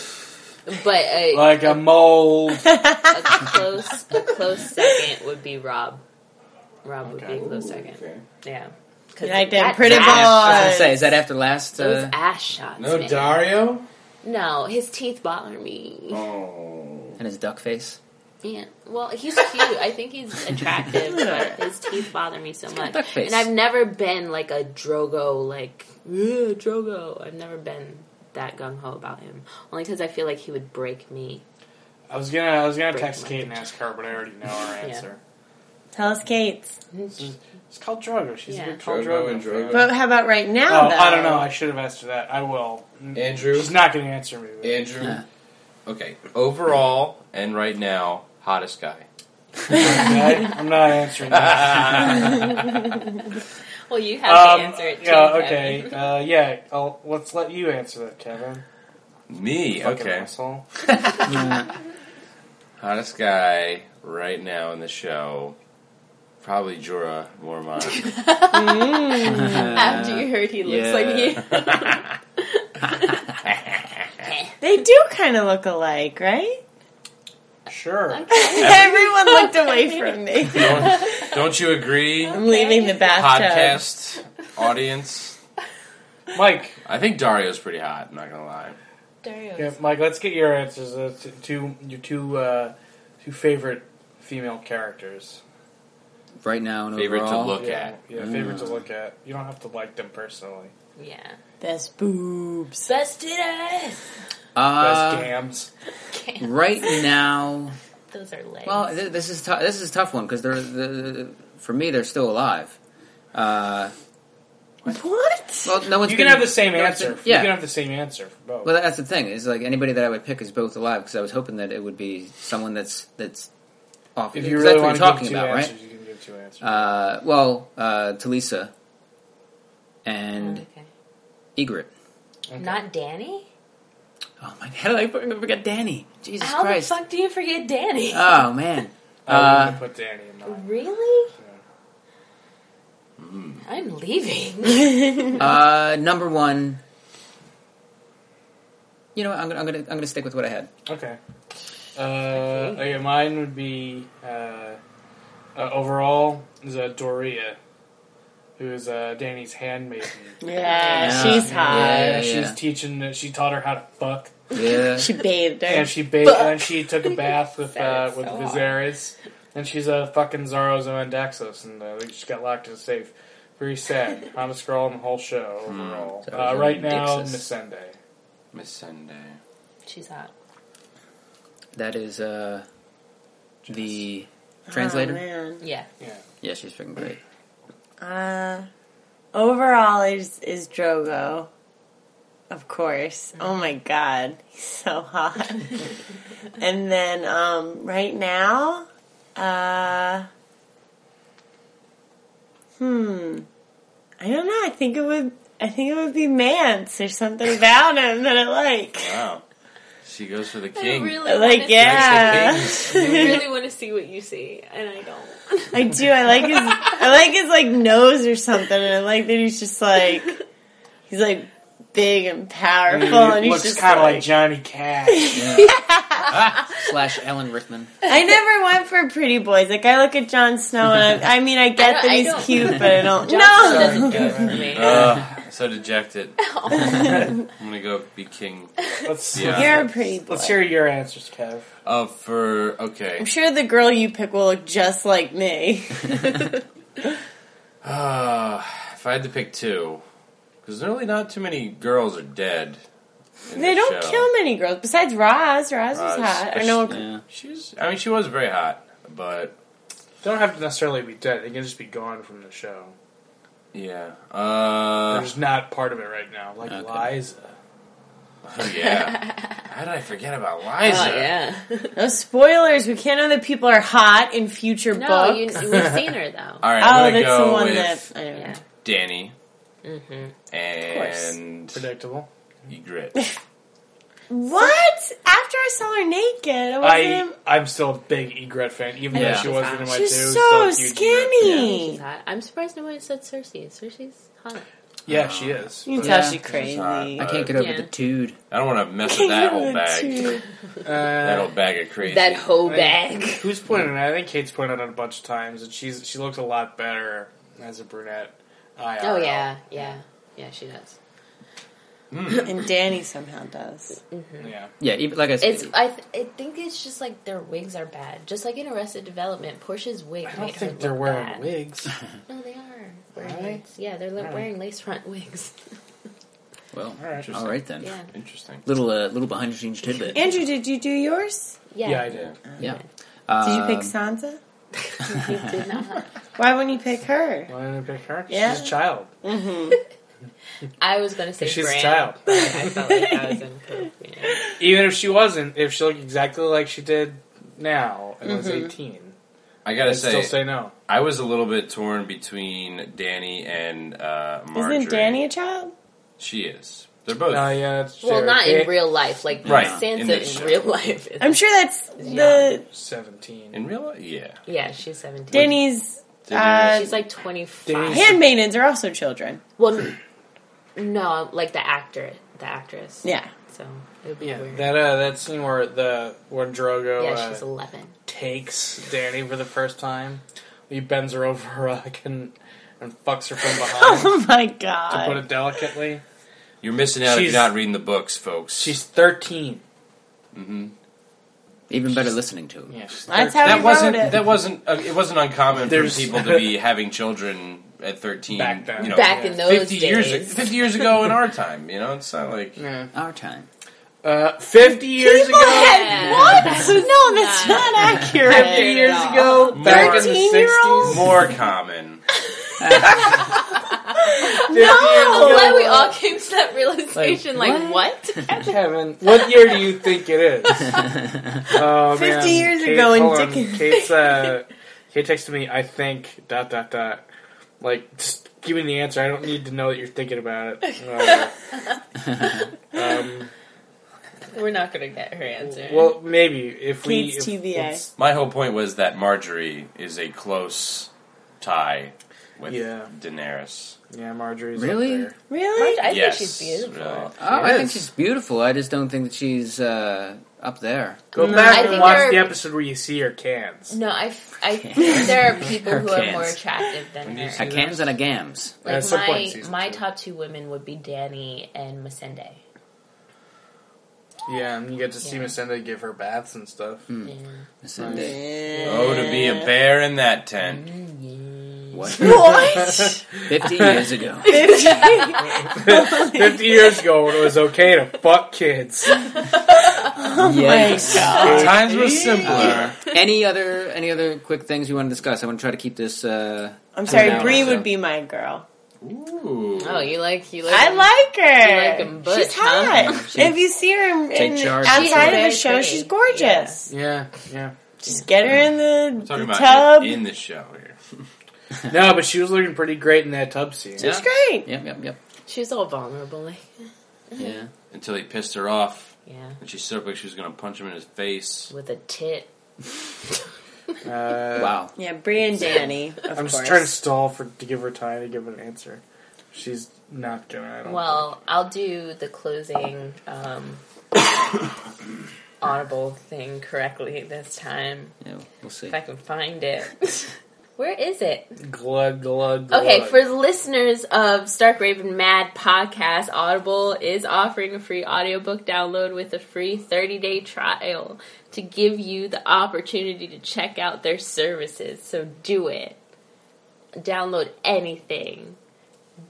But a, Like a mold. a close, a close second would be Robb. Robb would be a close second. Okay. Yeah, 'Cause Like that pretty ass- I was gonna say, is that after last? Those Uh, ass shots. No man. Daario. No, his teeth bother me. Oh. and his duck face. Yeah. Well, he's cute. I think he's attractive, but his teeth bother me so much. And I've never been like a Drogo, like, "Ugh, Drogo. I've never been that gung ho about him. Only because I feel like he would break me. I was gonna I was gonna Break text Kate and ask her, but I already know her Yeah. answer. Tell us, Kate. It's called Drogo. She's Yeah. a big Khal Drogo Drogo. and fan. Drogo. But how about right Oh, now, though? I don't know. I should have asked her that. I will. Andrew. She's not going to answer me. but- Andrew. Yeah. Okay. Overall and right now, hottest guy. Okay? I'm not answering that. Well, you have Um, to answer it too. yeah, Kevin. okay. Uh, yeah, I'll, let's let you answer that, Kevin. Me. Fucking Okay. asshole. Hottest guy right now in the show. Probably Jorah Mormont. After you heard he looks Yeah. like you. They do kind of look alike, right? Sure. Everyone looked away from me. don't, don't you agree, I'm leaving the bathtub. podcast audience? Mike, I think Daario's pretty hot. I'm not gonna lie. yeah, Mike, let's get your answers uh, to, to your two uh, two favorite female characters. Right now and Favorite to overall. look yeah, at. Yeah, favorite to look at. You don't have to like them personally. Yeah. Best boobs. Best titties. Uh, Best gams. right now, Those are legs. well, th- this is tou- this is a tough one because they're the, for me they're still alive. Uh, What? well, no one's You can gonna- have the same no one's answer. gonna- You yeah, can have the same answer for both. Well, that's the thing. Is like anybody that I would pick is both alive because I was hoping that it would be someone that's that's off. if 'cause you that's really what want you're to talking give two about, answers, right? you can give two answers. Uh, well, uh, Talisa and okay. Ygritte. Okay. Not Dany? Oh my! How did I fucking forget Dany? Jesus How Christ! How the fuck do you forget Dany? Oh man! I wouldn't Uh, have put Dany in mine. really? Mm. I'm leaving. uh, number one. You know, what, I'm gonna, I'm gonna, I'm gonna stick with what I had. Okay. Uh, okay, mine would be uh, uh, overall is uh, Doria, who is uh, Dany's handmaiden. Yeah, Yeah. she's hot. Yeah, she's yeah. teaching. She taught her how to fuck, Yeah. She bathed her. and she bathed, and she took a bath with uh, Sounds with so hard. And she's a fucking Zaros and Daxos, and uh, she got locked in a safe. Very sad. Hottest girl in the whole show overall. Hmm. Uh, right now, Dixis. Missandei. Miss Sunday. She's hot. That is uh, the Oh, translator. man. Yeah. Yeah. yeah, she's freaking great. Uh, overall is is Drogo, of course. Oh my god, he's so hot. and then um, right now, uh, hmm, I don't know. I think it would. I think it would be Mance. There's something about him that I like. Wow. She goes for the I king. really like, wanna yeah. I really want to see what you see, and I don't. I do. I like his. I like his like nose or something, and I like that he's just like he's like big and powerful, and he's looks just kind of like, like Johnny Cash. Yeah. Slash Alan Rickman. I never went for pretty boys. Like I look at Jon Snow, and I, I mean, I get I that I he's cute, but I don't. Jon Snow, doesn't do it for me. Uh, so dejected. I'm gonna go be king. Let's Yeah. you're a pretty boy. let's hear your answers, Kev. Uh, for okay. I'm sure the girl you pick will look just like me. Uh, if I had to pick two, because there's really not too many girls are dead. in they the don't show. kill many girls besides Ros. Ros is Ros, hot. I but know. she- Yeah. She's. I mean, she was very hot, but They don't have to necessarily be dead. They can just be gone from the show. Yeah. They're Uh, just not part of it right now, like Okay. Liza. yeah. How did I forget about Liza? Oh yeah. No spoilers. We can't know that people are hot in future no, books. you, we've seen her though. All right, oh, I'm that's go the one with that I. Yeah. Dany Mm-hmm. and Predictable. Ygritte. What? After I saw her naked, I I wasn't. I'm still a big Ygritte fan, even Yeah. though she wasn't in my two. She's still so a huge Ygritte skinny. She's hot. I'm surprised nobody said Cersei. Cersei's hot. Yeah, she is. You can Yeah. tell she's crazy. hot. I can't get over Yeah. the dude. I don't want to mess with that whole bag. That Uh, whole bag of crazy. That hoe I- bag. Who's pointed it? out? I think Kate's pointed it out a bunch of times that she's she looks a lot better as a brunette. IRL. Oh yeah, yeah, yeah. She does. And Dany somehow does. yeah. Yeah, even, like I said, It's. I. Th- I think it's just like their wigs are bad. Just like in Arrested Development, Portia's wig I don't her think look they're wearing bad. wigs. No, they are. Wearing Are they? lace. Yeah, they're like, Alright. wearing lace front wigs. well, All right. all right then. yeah. Interesting. Little uh, little behind the scenes tidbit. Andrew, did you do yours? Yeah. Yeah, I did. Yeah. Did you pick Um, Sansa? you did not. Why wouldn't you pick her? Why didn't I pick her? Yeah. She's a child. Mm-hmm. I was gonna say She's a child. but I felt like I was inappropriate. Even if she wasn't, if she looked exactly like she did now and was Mm-hmm. 18, I gotta I'd say, still say no. I was a little bit torn between Dany and uh, Margaery. Isn't Dany a child? She is. They're both. Oh, yeah, that's Well, not Kate- in real life. Like Right, Sansa in in, the show. real life. is- I'm sure that's the 17. In real life, yeah. yeah, she's seventeen. Dany's Uh, She's like twenty five. Dany's- handmaidens are also children. Well, n- no, like the actor, the actress. Yeah. So it would be Yeah, weird. that uh, that scene where the where Drogo yeah, uh, she's eleven. takes Dany for the first time, he bends her over her leg and, and fucks her from behind. Oh my god! to put it delicately, You're missing out if She's- you're not reading the books, folks. she's thirteen. Mm-hmm. even better listening to him. Yeah, That's how That he wasn't. wrote it. That wasn't. Uh, it wasn't uncommon There's- for people to be having children at 13. Back then. You know, Back yeah. in those 50 days. years. 50 years ago in our time. You know, it's not like. Yeah. Our time. Uh, Fifty years People ago. had what? no, that's not accurate. Fifty years ago, back in the 13-year-olds? sixties. More common. No. I'm glad we all came to that realization. Like, Like, what? Kevin, what year do you think it is? Oh, 50 man. years Kate, ago in hold on. Dickens. Kate's, uh, Kate texted me, I think, dot, dot, dot. Like, just give me the answer. I don't need to know that you're thinking about it. Uh, um, We're not gonna get her answer. well, maybe. If we. Kate's if- TBA. My whole point was that Margaery is a close tie with Yeah. Daenerys. Yeah, Margaery's Really? up there. Really? I yes, think she's beautiful. really. Oh, I think is. she's beautiful. I just don't think that she's uh, up there. Go No. back I and think watch there are- the episode where you see her cans. No, I, f- I think there are people Her who are cans. more attractive than you her. A cans and a gams. At Like some point in my season my two. top two women would be Dany and Missandei. Yeah, and you get to see Yeah. Missandei give her baths and stuff. Hmm. Yeah. Cindy. Oh, to be a bear in that tent. Mm, What? What? 50 years ago. 50 years ago when it was okay to fuck kids. Yikes. God. Times were simpler. Any other any other quick things you want to discuss? I want to try to keep this. Uh, I'm sorry, Now, Bree so- would be my girl. Ooh. Oh, you like you like I like her. You like 'em butch, she's huh? hot. She- if you see her in, in- outside of a show, pretty. she's gorgeous. Yeah, yeah. Just get her in the, the about tub. in the show here. No, but she was looking pretty great in that tub scene. She She's great. yep, yep, yep. She's all vulnerable. Like, Yeah. Until he pissed her off, yeah, and she stood up like she was going to punch him in his face. with a tit. Uh, Wow. Yeah, Bree and Dany, of I'm course. just trying to stall for to give her time to give an answer. She's not gonna. I don't Well, I'll do the closing um, audible thing correctly this time Yeah, we'll see. if I can find it. Where is it? glug glug. glug. Okay, for listeners of Stark Raven Mad podcast, Audible is offering a free audiobook download with a free 30 day trial to give you the opportunity to check out their services. So do it. Download anything.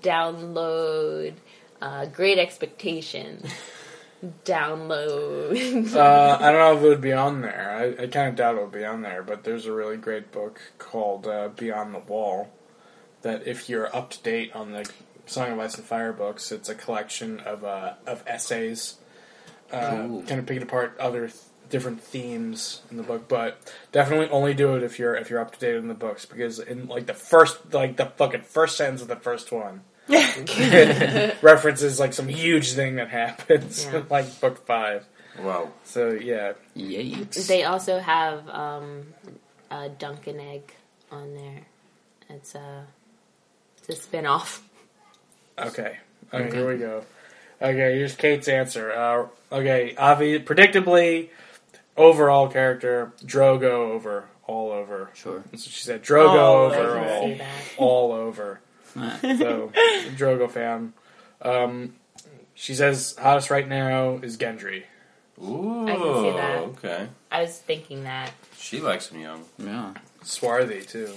Download uh, Great Expectations. Download. uh, I don't know if it would be on there. I, I kind of doubt it would be on there. But there's a really great book called uh, Beyond the Wall. That if you're up to date on the Song of Ice and Fire books, it's a collection of uh, of essays uh, kind of picking apart other th- different themes in the book. But definitely only do it if you're if you're up to date in the books because in like the first like the fucking first sentence of the first one references like some huge thing that happens Yeah. like book five. Wow. So yeah, Yikes. They also have um, a Dunk and Egg on there. It's a it's a spin off. Okay. Okay, Okay. here we go. Okay, here's Kate's answer. Uh, okay, obvi- predictably, overall character Drogo over all over. Sure. That's what she said. Drogo Oh, I over all, all over. Alright. So Drogo fan. Um, she says hottest right now is Gendry. Ooh. I can see that. Okay. I was thinking that. She likes him young. Yeah. Swarthy too.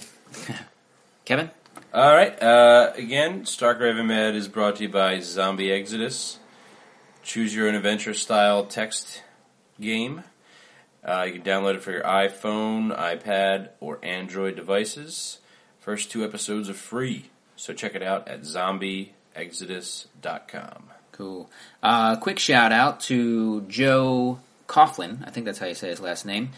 Kevin? All right. Uh, again, Stark Raven Mad is brought to you by Zombie Exodus. Choose your own adventure style text game. Uh, you can download it for your iPhone, iPad, or Android devices. First two episodes are free, so check it out at zombieexodus.com. Cool. Uh, quick shout out to Joe Coughlin, I think that's how you say his last name,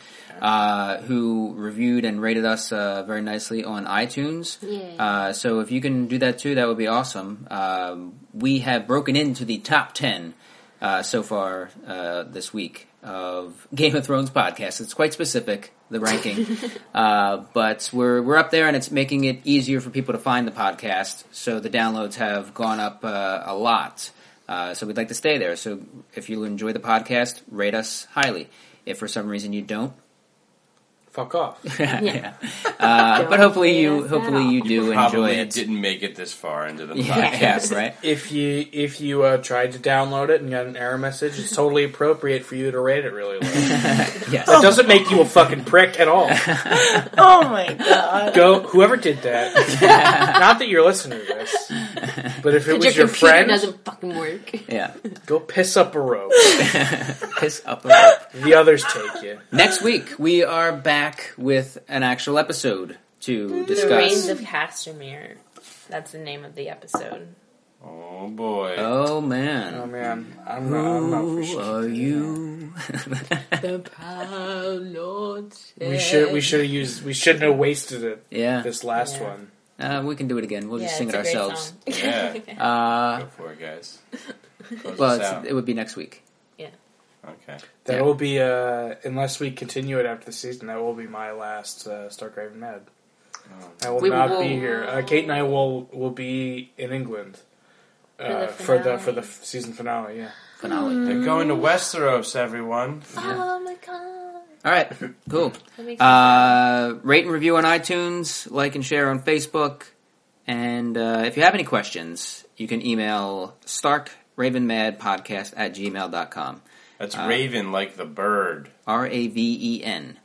uh, who reviewed and rated us uh, very nicely on iTunes. Yeah. Uh, so if you can do that too, that would be awesome. Um, we have broken into the top 10 uh, so far uh, this week of Game of Thrones podcasts. It's quite specific, the ranking, uh, but we're we're up there, and it's making it easier for people to find the podcast. So the downloads have gone up uh, a lot. Uh, so we'd like to stay there. So if you enjoy the podcast, rate us highly. If for some reason you don't, Fuck off. yeah. Uh, but hopefully you rate us at hopefully you do enjoy Probably it. didn't make it this far into the Yeah, podcast. right. if you if you uh, tried to download it and got an error message, it's totally appropriate for you to rate it really low. Yes. It doesn't make you a fucking prick at all. Oh my god. Go whoever did that. Not that you're listening to this, but if it was your computer friend, doesn't fucking work. Yeah. go piss up a rope. Piss up a rope. The others take you. Next week we are back with an actual episode to The Rains of Castamere. That's the name of the episode. Oh boy. Oh man. Oh man. man, I'm not. I'm not for Who sure. are you? The proud Lord We should. We should have used. We shouldn't have wasted it. yeah. This last Yeah. one. Uh, we can do it again. We'll Yeah, just sing it it's a great ourselves. Yeah. Uh, Go for it, guys. Close well, us out. it's, it would be next week. Okay. That Yeah. will be. Uh, unless we continue it after the season, that will be my last uh, Stark Raven Mad. Oh. I will We not will- be here. Uh, Kate and I will will be in England uh, the for the for the season finale. Yeah. Finale. They're going to Westeros, everyone. Oh my god. All right. Cool. That makes me sad. Uh, rate and review on iTunes, like and share on Facebook, and uh, if you have any questions, you can email starkravenmadpodcast at gmail.com. That's Uh, Raven like the bird. R A V E N.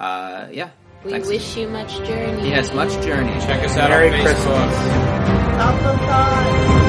Uh, yeah. we thanks. wish you much journey. Yes, much journey. Check us out Merry on Facebook. Christmas. Up above.